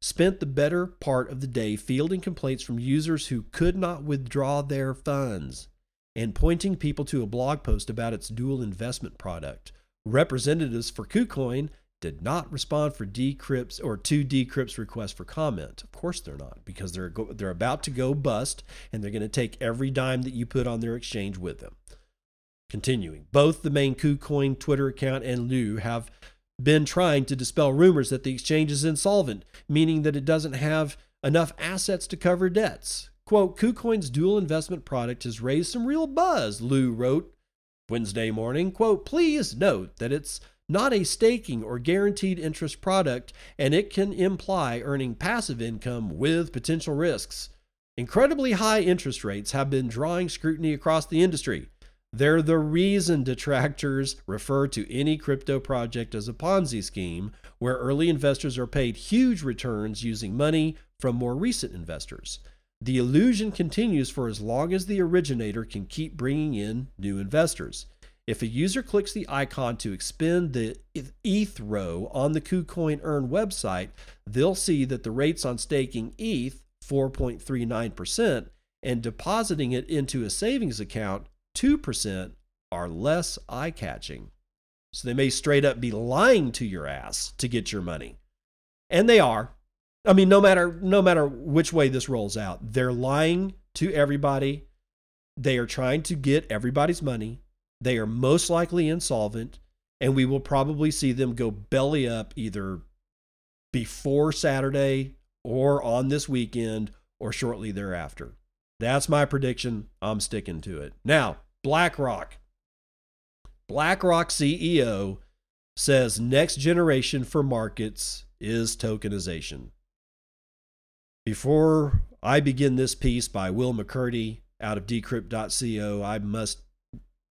spent the better part of the day fielding complaints from users who could not withdraw their funds and pointing people to a blog post about its dual investment product. Representatives for KuCoin did not respond for Decrypt's or to Decrypt's request for comment. Of course they're not, because they're go, they're about to go bust, and they're going to take every dime that you put on their exchange with them. Continuing, both the main KuCoin Twitter account and Liu have been trying to dispel rumors that the exchange is insolvent, meaning that it doesn't have enough assets to cover debts. Quote, KuCoin's dual investment product has raised some real buzz, Liu wrote Wednesday morning, quote, please note that it's not a staking or guaranteed interest product, and it can imply earning passive income with potential risks. Incredibly high interest rates have been drawing scrutiny across the industry. They're the reason detractors refer to any crypto project as a Ponzi scheme, where early investors are paid huge returns using money from more recent investors. The illusion continues for as long as the originator can keep bringing in new investors. If a user clicks the icon to expend the ETH row on the KuCoin Earn website, they'll see that the rates on staking ETH, 4.39%, and depositing it into a savings account, 2%, are less eye catching. So they may straight up be lying to your ass to get your money. And they are. I mean, no matter no matter which way this rolls out, they're lying to everybody. They are trying to get everybody's money. They are most likely insolvent, and we will probably see them go belly up either before Saturday or on this weekend or shortly thereafter. That's my prediction. I'm sticking to it. Now, BlackRock. BlackRock CEO says next generation for markets is tokenization. Before I begin this piece by Will McCurdy out of decrypt.co, I must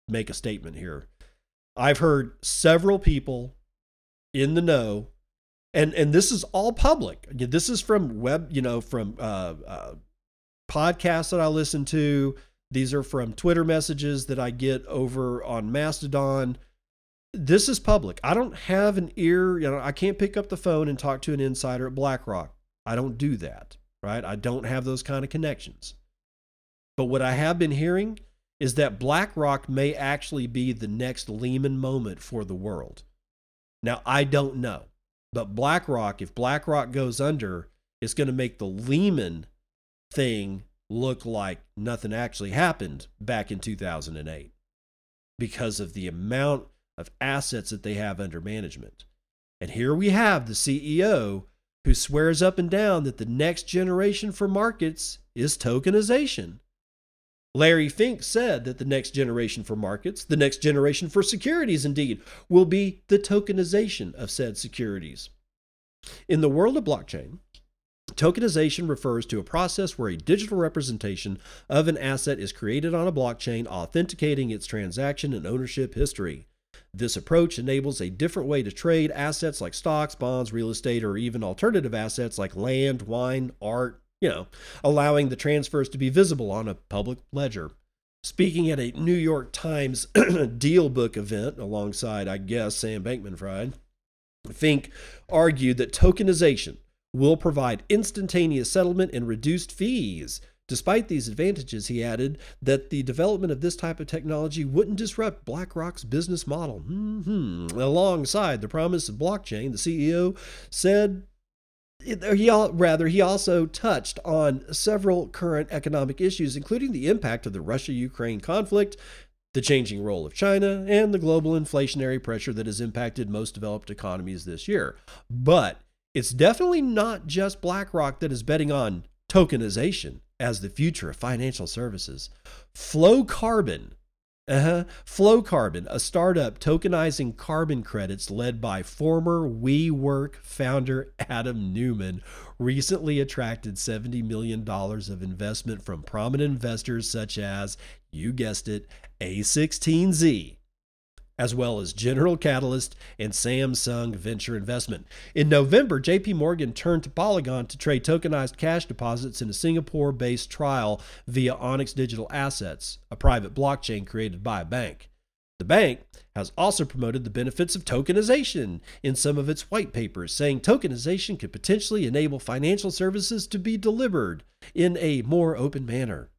make a statement here. I've heard several people in the know, and and this is all public. This is from web, you know, from uh, uh, podcasts that I listen to. These are from Twitter messages that I get over on Mastodon. This is public. I don't have an ear, you know, I can't pick up the phone and talk to an insider at BlackRock. I don't do that, right? I don't have those kind of connections. But what I have been hearing is that BlackRock may actually be the next Lehman moment for the world. Now, I don't know, but BlackRock, if BlackRock goes under, it's going to make the Lehman thing look like nothing actually happened back in 2008 because of the amount of assets that they have under management. And here we have the CEO who swears up and down that the next generation for markets is tokenization. Larry Fink said that the next generation for markets, the next generation for securities, indeed, will be the tokenization of said securities. In the world of blockchain, Tokenization refers to a process where a digital representation of an asset is created on a blockchain, authenticating its transaction and ownership history. This approach enables a different way to trade assets like stocks, bonds, real estate, or even alternative assets like land, wine, art, you know, allowing the transfers to be visible on a public ledger. Speaking at a New York Times deal book event alongside, I guess, Sam Bankman Fried, Fink argued that tokenization will provide instantaneous settlement and reduced fees. Despite these advantages, he added that the development of this type of technology wouldn't disrupt BlackRock's business model. Mm-hmm. Alongside the promise of blockchain, the CEO said he rather he also touched on several current economic issues including the impact of the Russia-Ukraine conflict, the changing role of China, and the global inflationary pressure that has impacted most developed economies this year. But it's definitely not just BlackRock that is betting on tokenization as the future of financial services. Flowcarbon, uh-huh, Flowcarbon, a startup tokenizing carbon credits led by former WeWork founder Adam Neumann, recently attracted $70 million of investment from prominent investors such as, you guessed it, A16Z as well as General Catalyst and Samsung Venture Investment. In November, JP Morgan turned to Polygon to trade tokenized cash deposits in a Singapore based trial via Onyx Digital Assets, a private blockchain created by a bank. The bank has also promoted the benefits of tokenization in some of its white papers, saying tokenization could potentially enable financial services to be delivered in a more open manner.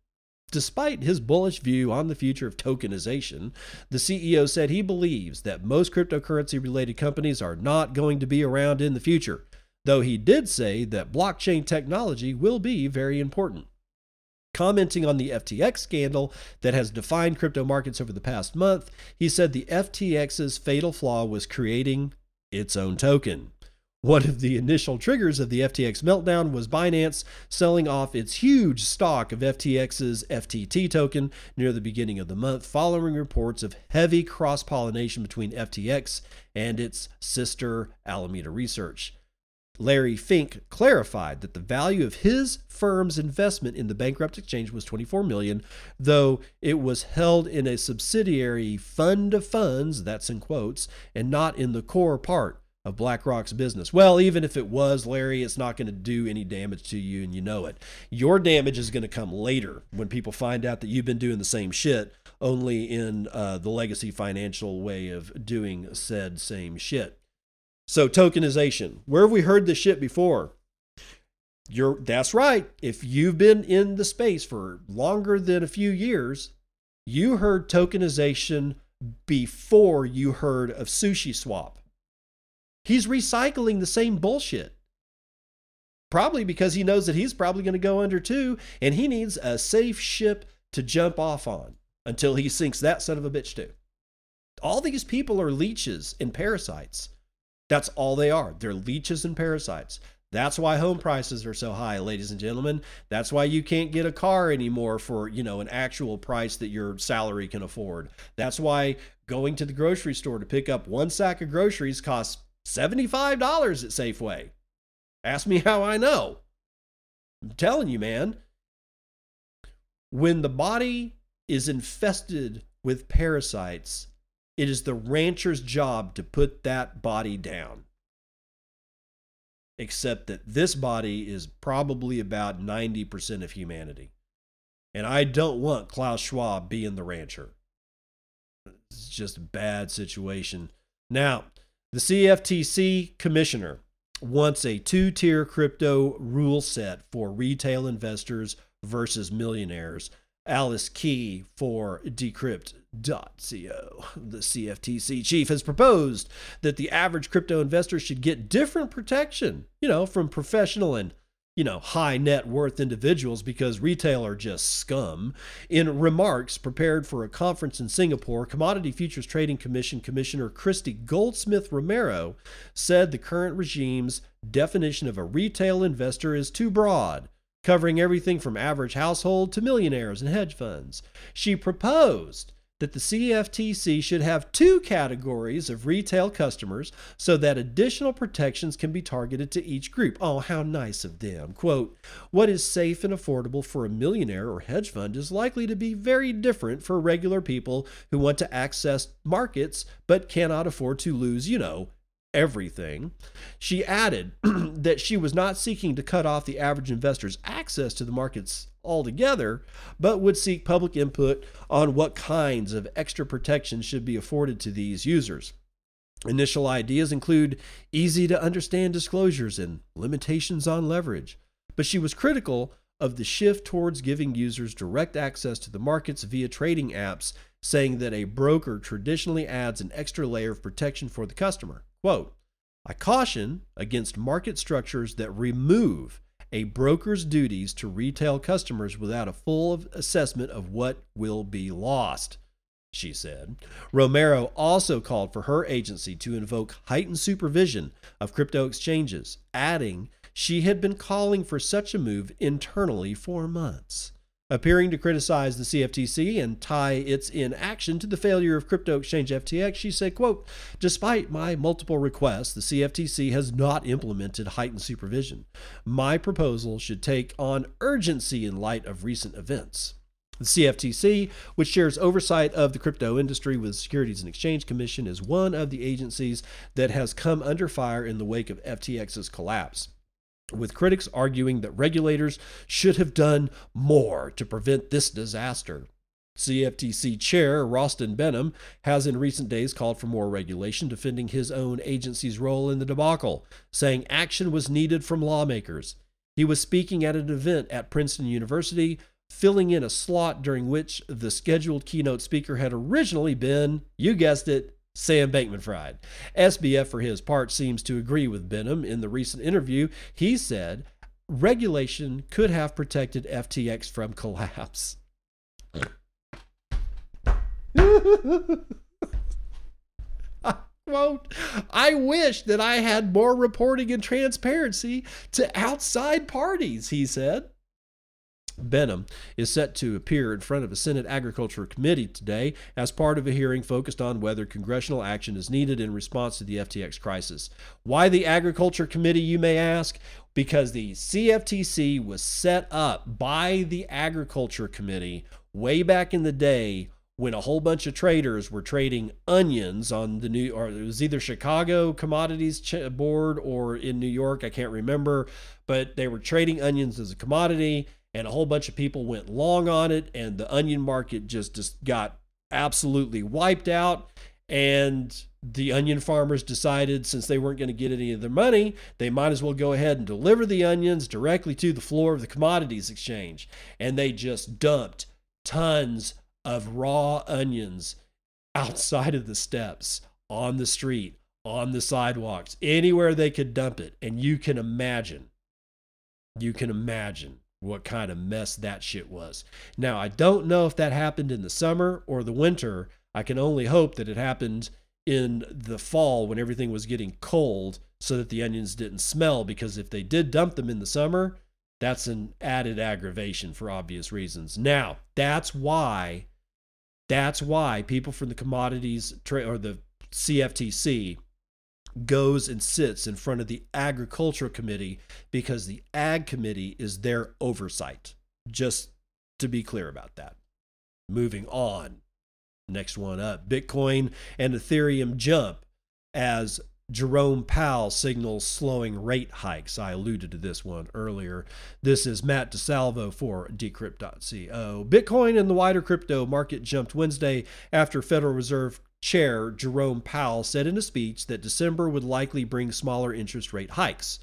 Despite his bullish view on the future of tokenization, the CEO said he believes that most cryptocurrency related companies are not going to be around in the future, though he did say that blockchain technology will be very important. Commenting on the FTX scandal that has defined crypto markets over the past month, he said the FTX's fatal flaw was creating its own token. One of the initial triggers of the FTX meltdown was Binance selling off its huge stock of FTX's FTT token near the beginning of the month, following reports of heavy cross pollination between FTX and its sister Alameda Research. Larry Fink clarified that the value of his firm's investment in the bankrupt exchange was 24 million, though it was held in a subsidiary fund of funds, that's in quotes, and not in the core part of BlackRock's business. Well, even if it was, Larry, it's not going to do any damage to you and you know it. Your damage is going to come later when people find out that you've been doing the same shit, only in uh, the legacy financial way of doing said same shit. So, tokenization. Where have we heard this shit before? You're, that's right. If you've been in the space for longer than a few years, you heard tokenization before you heard of Sushi Swap. He's recycling the same bullshit. Probably because he knows that he's probably going to go under too, and he needs a safe ship to jump off on until he sinks that son of a bitch too. All these people are leeches and parasites. That's all they are. They're leeches and parasites. That's why home prices are so high, ladies and gentlemen. That's why you can't get a car anymore for, you know, an actual price that your salary can afford. That's why going to the grocery store to pick up one sack of groceries costs $75 at Safeway. Ask me how I know. I'm telling you, man. When the body is infested with parasites, it is the rancher's job to put that body down. Except that this body is probably about 90% of humanity. And I don't want Klaus Schwab being the rancher. It's just a bad situation. Now, the CFTC commissioner wants a two tier crypto rule set for retail investors versus millionaires. Alys Key for Decrypt Co. The CFTC chief has proposed that the average crypto investor should get different protection, you know, from professional and you know, high net worth individuals because retail are just scum. In remarks prepared for a conference in Singapore, Commodity Futures Trading Commission Commissioner Christy Goldsmith Romero said the current regime's definition of a retail investor is too broad, covering everything from average household to millionaires and hedge funds. She proposed that the CFTC should have two categories of retail customers so that additional protections can be targeted to each group. Oh, how nice of them. Quote, what is safe and affordable for a millionaire or hedge fund is likely to be very different for regular people who want to access markets but cannot afford to lose, you know, everything. She added that she was not seeking to cut off the average investor's access to the markets altogether, but would seek public input on what kinds of extra protections should be afforded to these users. Initial ideas include easy to understand disclosures and limitations on leverage, but she was critical of the shift towards giving users direct access to the markets via trading apps, saying that a broker traditionally adds an extra layer of protection for the customer. Quote, I caution against market structures that remove a broker's duties to retail customers without a full assessment of what will be lost, she said. Romero also called for her agency to invoke heightened supervision of crypto exchanges, adding she had been calling for such a move internally for months appearing to criticize the CFTC and tie its inaction to the failure of crypto exchange FTX, she said, quote, Despite my multiple requests, the CFTC has not implemented heightened supervision. My proposal should take on urgency in light of recent events. The CFTC, which shares oversight of the crypto industry with the Securities and Exchange Commission, is one of the agencies that has come under fire in the wake of FTX's collapse with critics arguing that regulators should have done more to prevent this disaster. CFTC Chair Rostin Behnam has in recent days called for more regulation, defending his own agency's role in the debacle, saying action was needed from lawmakers. He was speaking at an event at Princeton University, filling in a slot during which the scheduled keynote speaker had originally been, you guessed it, Sam Bankman Fried. SBF, for his part, seems to agree with Behnam. In the recent interview, he said regulation could have protected FTX from collapse. Quote, I wish that I had more reporting and transparency to outside parties, he said. Behnam is set to appear in front of a Senate Agriculture Committee today as part of a hearing focused on whether congressional action is needed in response to the FTX crisis. Why the Agriculture Committee, you may ask? Because the CFTC was set up by the Agriculture Committee way back in the day when a whole bunch of traders were trading onions on the new or it was either Chicago Commodities Board or in New York, I can't remember, but they were trading onions as a commodity and a whole bunch of people went long on it and the onion market just just got absolutely wiped out and the onion farmers decided since they weren't going to get any of their money, they might as well go ahead and deliver the onions directly to the floor of the commodities exchange. And they just dumped tons of raw onions outside of the steps, on the street, on the sidewalks, anywhere they could dump it. And you can imagine, you can imagine what kind of mess that shit was. Now, I don't know if that happened in the summer or the winter. I can only hope that it happened in the fall when everything was getting cold so that the onions didn't smell because if they did dump them in the summer, that's an added aggravation for obvious reasons. Now, that's why that's why people from the commodities tra- or the CFTC goes and sits in front of the agricultural committee because the ag committee is their oversight. Just to be clear about that. Moving on. Next one up Bitcoin and Ethereum jump as Jerome Powell signals slowing rate hikes. I alluded to this one earlier. This is Matt Di Salvo for Decrypt.co. Bitcoin and the wider crypto market jumped Wednesday after Federal Reserve Chair Jerome Powell said in a speech that December would likely bring smaller interest rate hikes.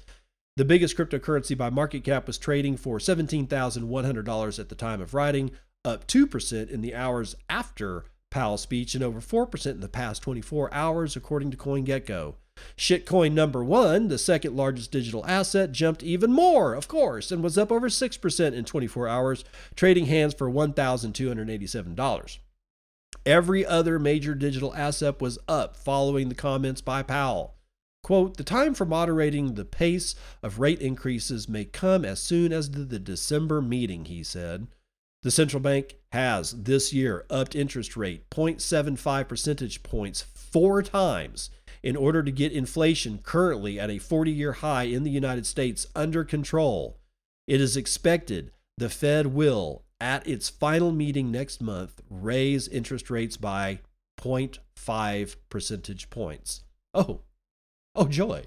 The biggest cryptocurrency by market cap was trading for $17,100 at the time of writing, up 2% in the hours after Powell's speech and over 4% in the past 24 hours, according to CoinGecko. Shitcoin number one, the second largest digital asset, jumped even more, of course, and was up over 6% in 24 hours, trading hands for $1,287. Every other major digital asset was up following the comments by Powell. Quote, the time for moderating the pace of rate increases may come as soon as the, the December meeting, he said. The central bank has this year upped interest rate 0.75 percentage points four times in order to get inflation currently at a 40 year high in the United States under control. It is expected the Fed will, at its final meeting next month, raise interest rates by 0.5 percentage points. Oh, oh, joy.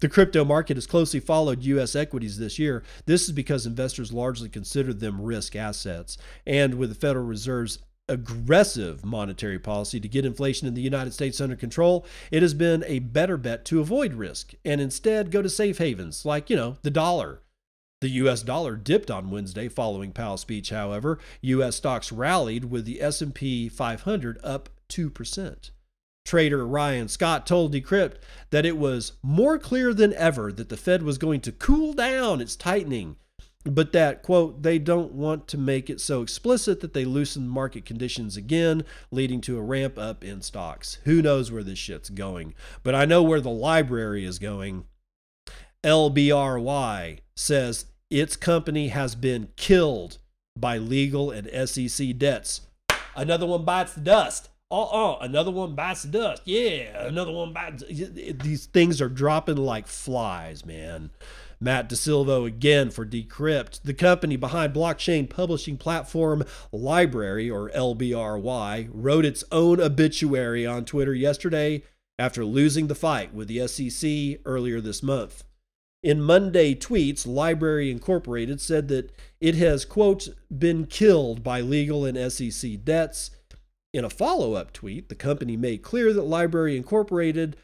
The crypto market has closely followed U.S. equities this year. This is because investors largely consider them risk assets. And with the Federal Reserve's aggressive monetary policy to get inflation in the United States under control, it has been a better bet to avoid risk and instead go to safe havens like, you know, the dollar. The US dollar dipped on Wednesday following Powell's speech, however. US stocks rallied with the S&P 500 up 2%. Trader Ryan Scott told Decrypt that it was more clear than ever that the Fed was going to cool down its tightening but that quote they don't want to make it so explicit that they loosen market conditions again leading to a ramp up in stocks who knows where this shit's going but i know where the library is going lbry says its company has been killed by legal and sec debts another one bites the dust uh-uh another one bites the dust yeah another one bites these things are dropping like flies man Matt Di Salvo again for Decrypt. The company behind blockchain publishing platform Library, or LBRY, wrote its own obituary on Twitter yesterday after losing the fight with the SEC earlier this month. In Monday tweets, Library Incorporated said that it has, quote, been killed by legal and SEC debts. In a follow up tweet, the company made clear that Library Incorporated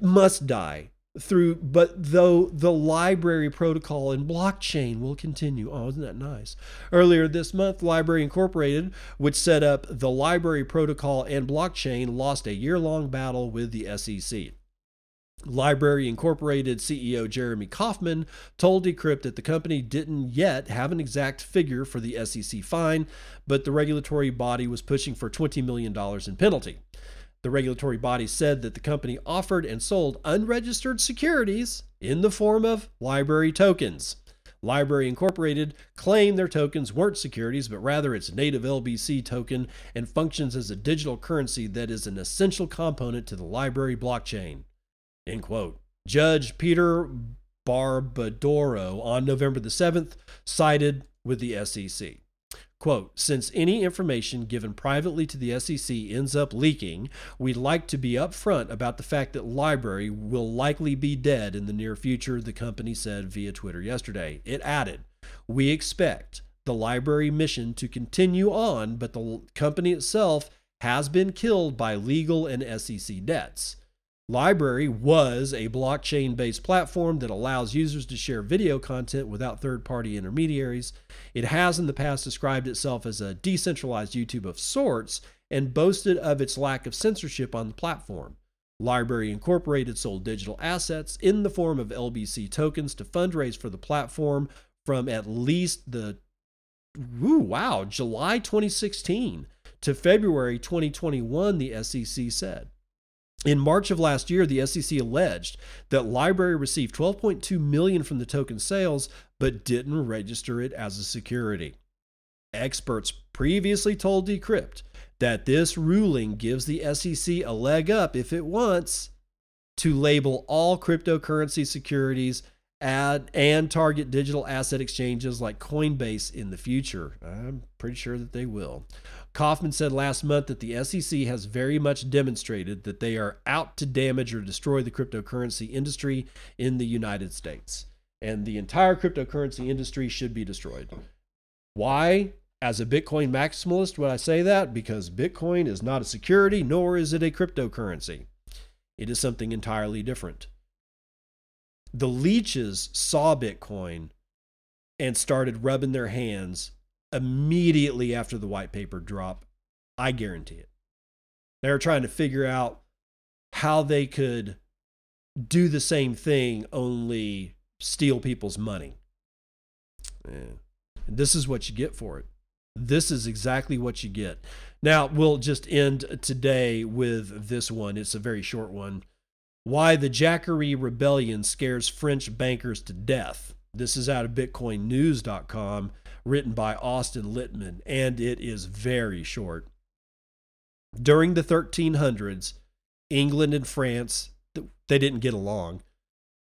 must die through but though the library protocol and blockchain will continue. Oh isn't that nice? Earlier this month library incorporated which set up the library protocol and blockchain lost a year-long battle with the sec LBRY Incorporated CEO Jeremy Kauffman told Decrypt that the company didn't yet have an exact figure for the SEC fine, but the regulatory body was pushing for $20 million in penalty. The regulatory body said that the company offered and sold unregistered securities in the form of library tokens. Library Incorporated claimed their tokens weren't securities, but rather its native LBC token and functions as a digital currency that is an essential component to the library blockchain. End quote. Judge Peter Barbadoro on November the 7th sided with the SEC. Quote, since any information given privately to the SEC ends up leaking, we'd like to be upfront about the fact that Library will likely be dead in the near future, the company said via Twitter yesterday. It added, We expect the library mission to continue on, but the company itself has been killed by legal and SEC debts. LBRY was a blockchain based platform that allows users to share video content without third party intermediaries. It has in the past described itself as a decentralized YouTube of sorts and boasted of its lack of censorship on the platform. Library Incorporated sold digital assets in the form of LBC tokens to fundraise for the platform from at least the ooh, wow, July 2016 to February 2021, the SEC said. In March of last year, the SEC alleged that Library received 12.2 million from the token sales but didn't register it as a security. Experts previously told Decrypt that this ruling gives the SEC a leg up if it wants to label all cryptocurrency securities and target digital asset exchanges like Coinbase in the future. I'm pretty sure that they will. Kauffman said last month that the SEC has very much demonstrated that they are out to damage or destroy the cryptocurrency industry in the United States. And the entire cryptocurrency industry should be destroyed. Why? As a Bitcoin maximalist, would I say that? Because Bitcoin is not a security, nor is it a cryptocurrency. It is something entirely different. The leeches saw Bitcoin and started rubbing their hands immediately after the white paper drop. I guarantee it. They were trying to figure out how they could do the same thing, only steal people's money. Yeah. This is what you get for it. This is exactly what you get. Now, we'll just end today with this one. It's a very short one. Why the Jacquerie Rebellion scares French bankers to death. This is out of BitcoinNews.com written by Austin Littman, and it is very short. During the 1300s, England and France, they didn't get along.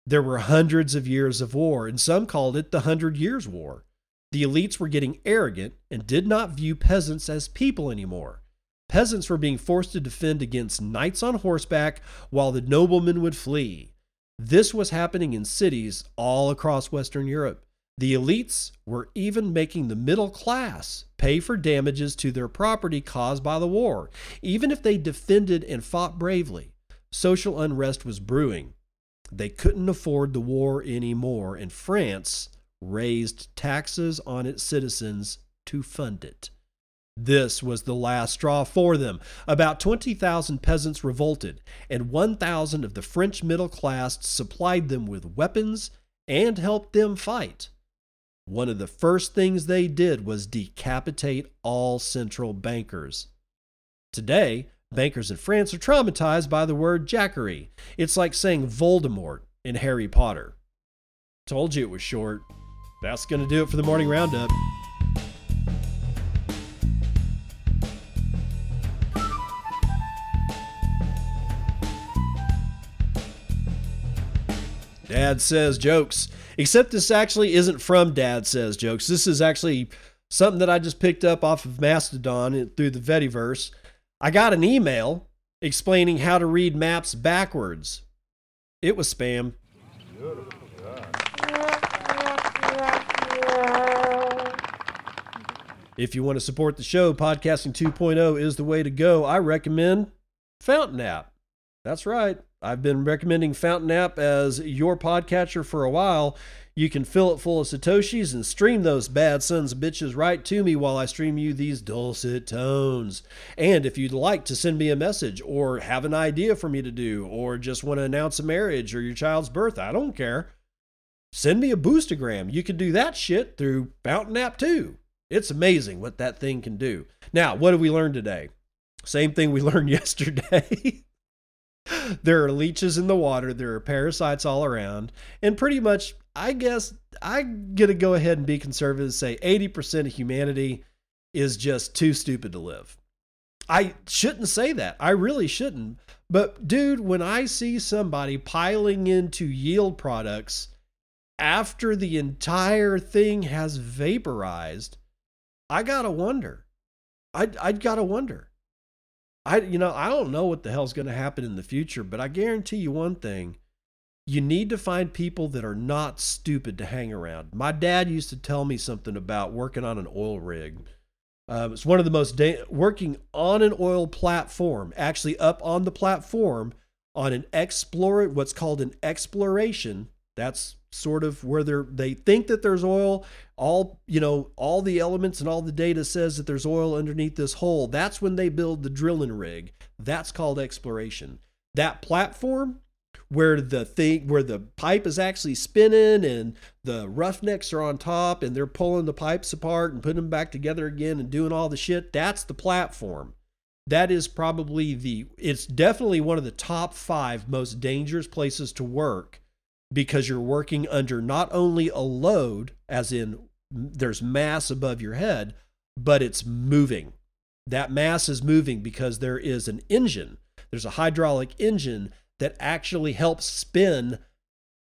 There were hundreds of years of war, and some called it the Hundred Years' War. The elites were getting arrogant and did not view peasants as people anymore. Peasants were being forced to defend against knights on horseback while the noblemen would flee. This was happening in cities all across Western Europe. The elites were even making the middle class pay for damages to their property caused by the war, even if they defended and fought bravely. Social unrest was brewing. They couldn't afford the war anymore, and France raised taxes on its citizens to fund it. This was the last straw for them. About 20,000 peasants revolted, and 1,000 of the French middle class supplied them with weapons and helped them fight. One of the first things they did was decapitate all central bankers. Today, bankers in France are traumatized by the word jacquerie. It's like saying Voldemort in Harry Potter. Told you it was short. That's going to do it for the morning roundup. Dad says jokes. Except this actually isn't from Dad Says Jokes. This is actually something that I just picked up off of Mastodon through the Fediverse. I got an email explaining how to read maps backwards. It was spam. If you want to support the show, Podcasting 2.0 is the way to go. I recommend Fountain App. That's right. I've been recommending Fountain App as your podcatcher for a while. You can fill it full of Satoshis and stream those bad sons of bitches right to me while I stream you these dulcet tones. And if you'd like to send me a message or have an idea for me to do or just want to announce a marriage or your child's birth, I don't care. Send me a boostagram. You can do that shit through Fountain App too. It's amazing what that thing can do. Now, what did we learn today? Same thing we learned yesterday. There are leeches in the water, there are parasites all around, and pretty much I guess I'm going to go ahead and be conservative and say 80% of humanity is just too stupid to live. I shouldn't say that. I really shouldn't. But dude, when I see somebody piling into yield products after the entire thing has vaporized, I got to wonder. I I got to wonder. I you know, I don't know what the hell's going to happen in the future, but I guarantee you one thing. You need to find people that are not stupid to hang around. My dad used to tell me something about working on an oil rig um, it's one of the most da- working on an oil platform, actually up on the platform on an explore what's called an exploration. That's sort of where they they think that there's oil. All you know, all the elements and all the data says that there's oil underneath this hole. That's when they build the drilling rig. That's called exploration. That platform where the thing where the pipe is actually spinning and the roughnecks are on top and they're pulling the pipes apart and putting them back together again and doing all the shit that's the platform that is probably the it's definitely one of the top 5 most dangerous places to work because you're working under not only a load as in there's mass above your head but it's moving. That mass is moving because there is an engine. There's a hydraulic engine that actually helps spin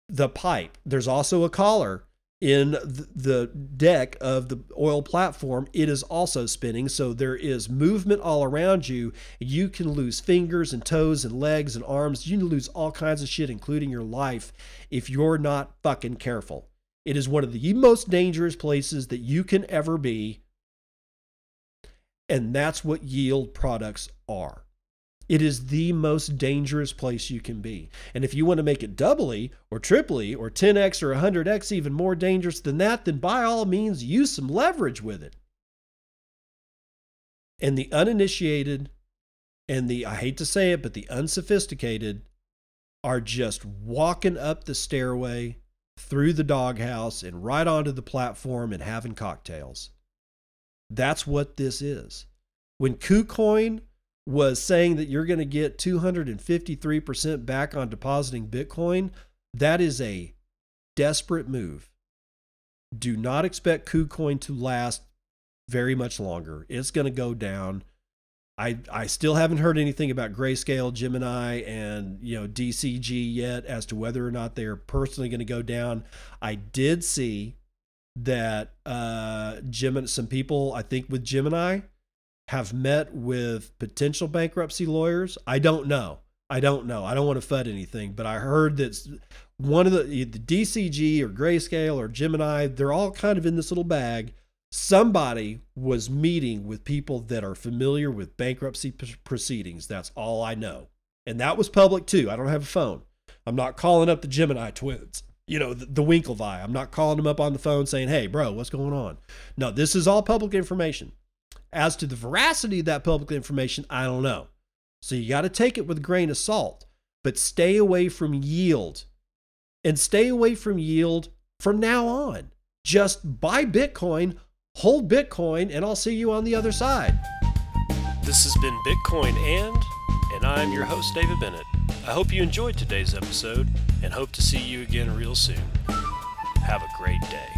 the pipe. There's also a collar in the deck of the oil platform. It is also spinning, so there is movement all around you. You can lose fingers and toes and legs and arms. You can lose all kinds of shit, including your life, if you're not fucking careful. It is one of the most dangerous places that you can ever be. And that's what yield products are. It is the most dangerous place you can be. And if you want to make it doubly or triply or 10x or 100x even more dangerous than that, then by all means use some leverage with it. And the uninitiated and the, I hate to say it, but the unsophisticated are just walking up the stairway through the doghouse and right onto the platform and having cocktails. That's what this is. When KuCoin was saying that you're going to get 253% back on depositing Bitcoin, that is a desperate move. Do not expect KuCoin to last very much longer. It's going to go down. I I still haven't heard anything about Grayscale, Gemini, and you know DCG yet as to whether or not they are personally going to go down. I did see that uh Gemini, some people I think with Gemini have met with potential bankruptcy lawyers. I don't know. I don't know. I don't want to fud anything, but I heard that one of the the DCG or Grayscale or Gemini, they're all kind of in this little bag. Somebody was meeting with people that are familiar with bankruptcy proceedings. That's all I know. And that was public too. I don't have a phone. I'm not calling up the Gemini twins, you know, the, the Winklevi. I'm not calling them up on the phone saying, hey, bro, what's going on? No, this is all public information. As to the veracity of that public information, I don't know. So you got to take it with a grain of salt, but stay away from yield. And stay away from yield from now on. Just buy Bitcoin, hold Bitcoin, and I'll see you on the other side. This has been Bitcoin and, and I'm your host, David Bennett. I hope you enjoyed today's episode and hope to see you again real soon. Have a great day.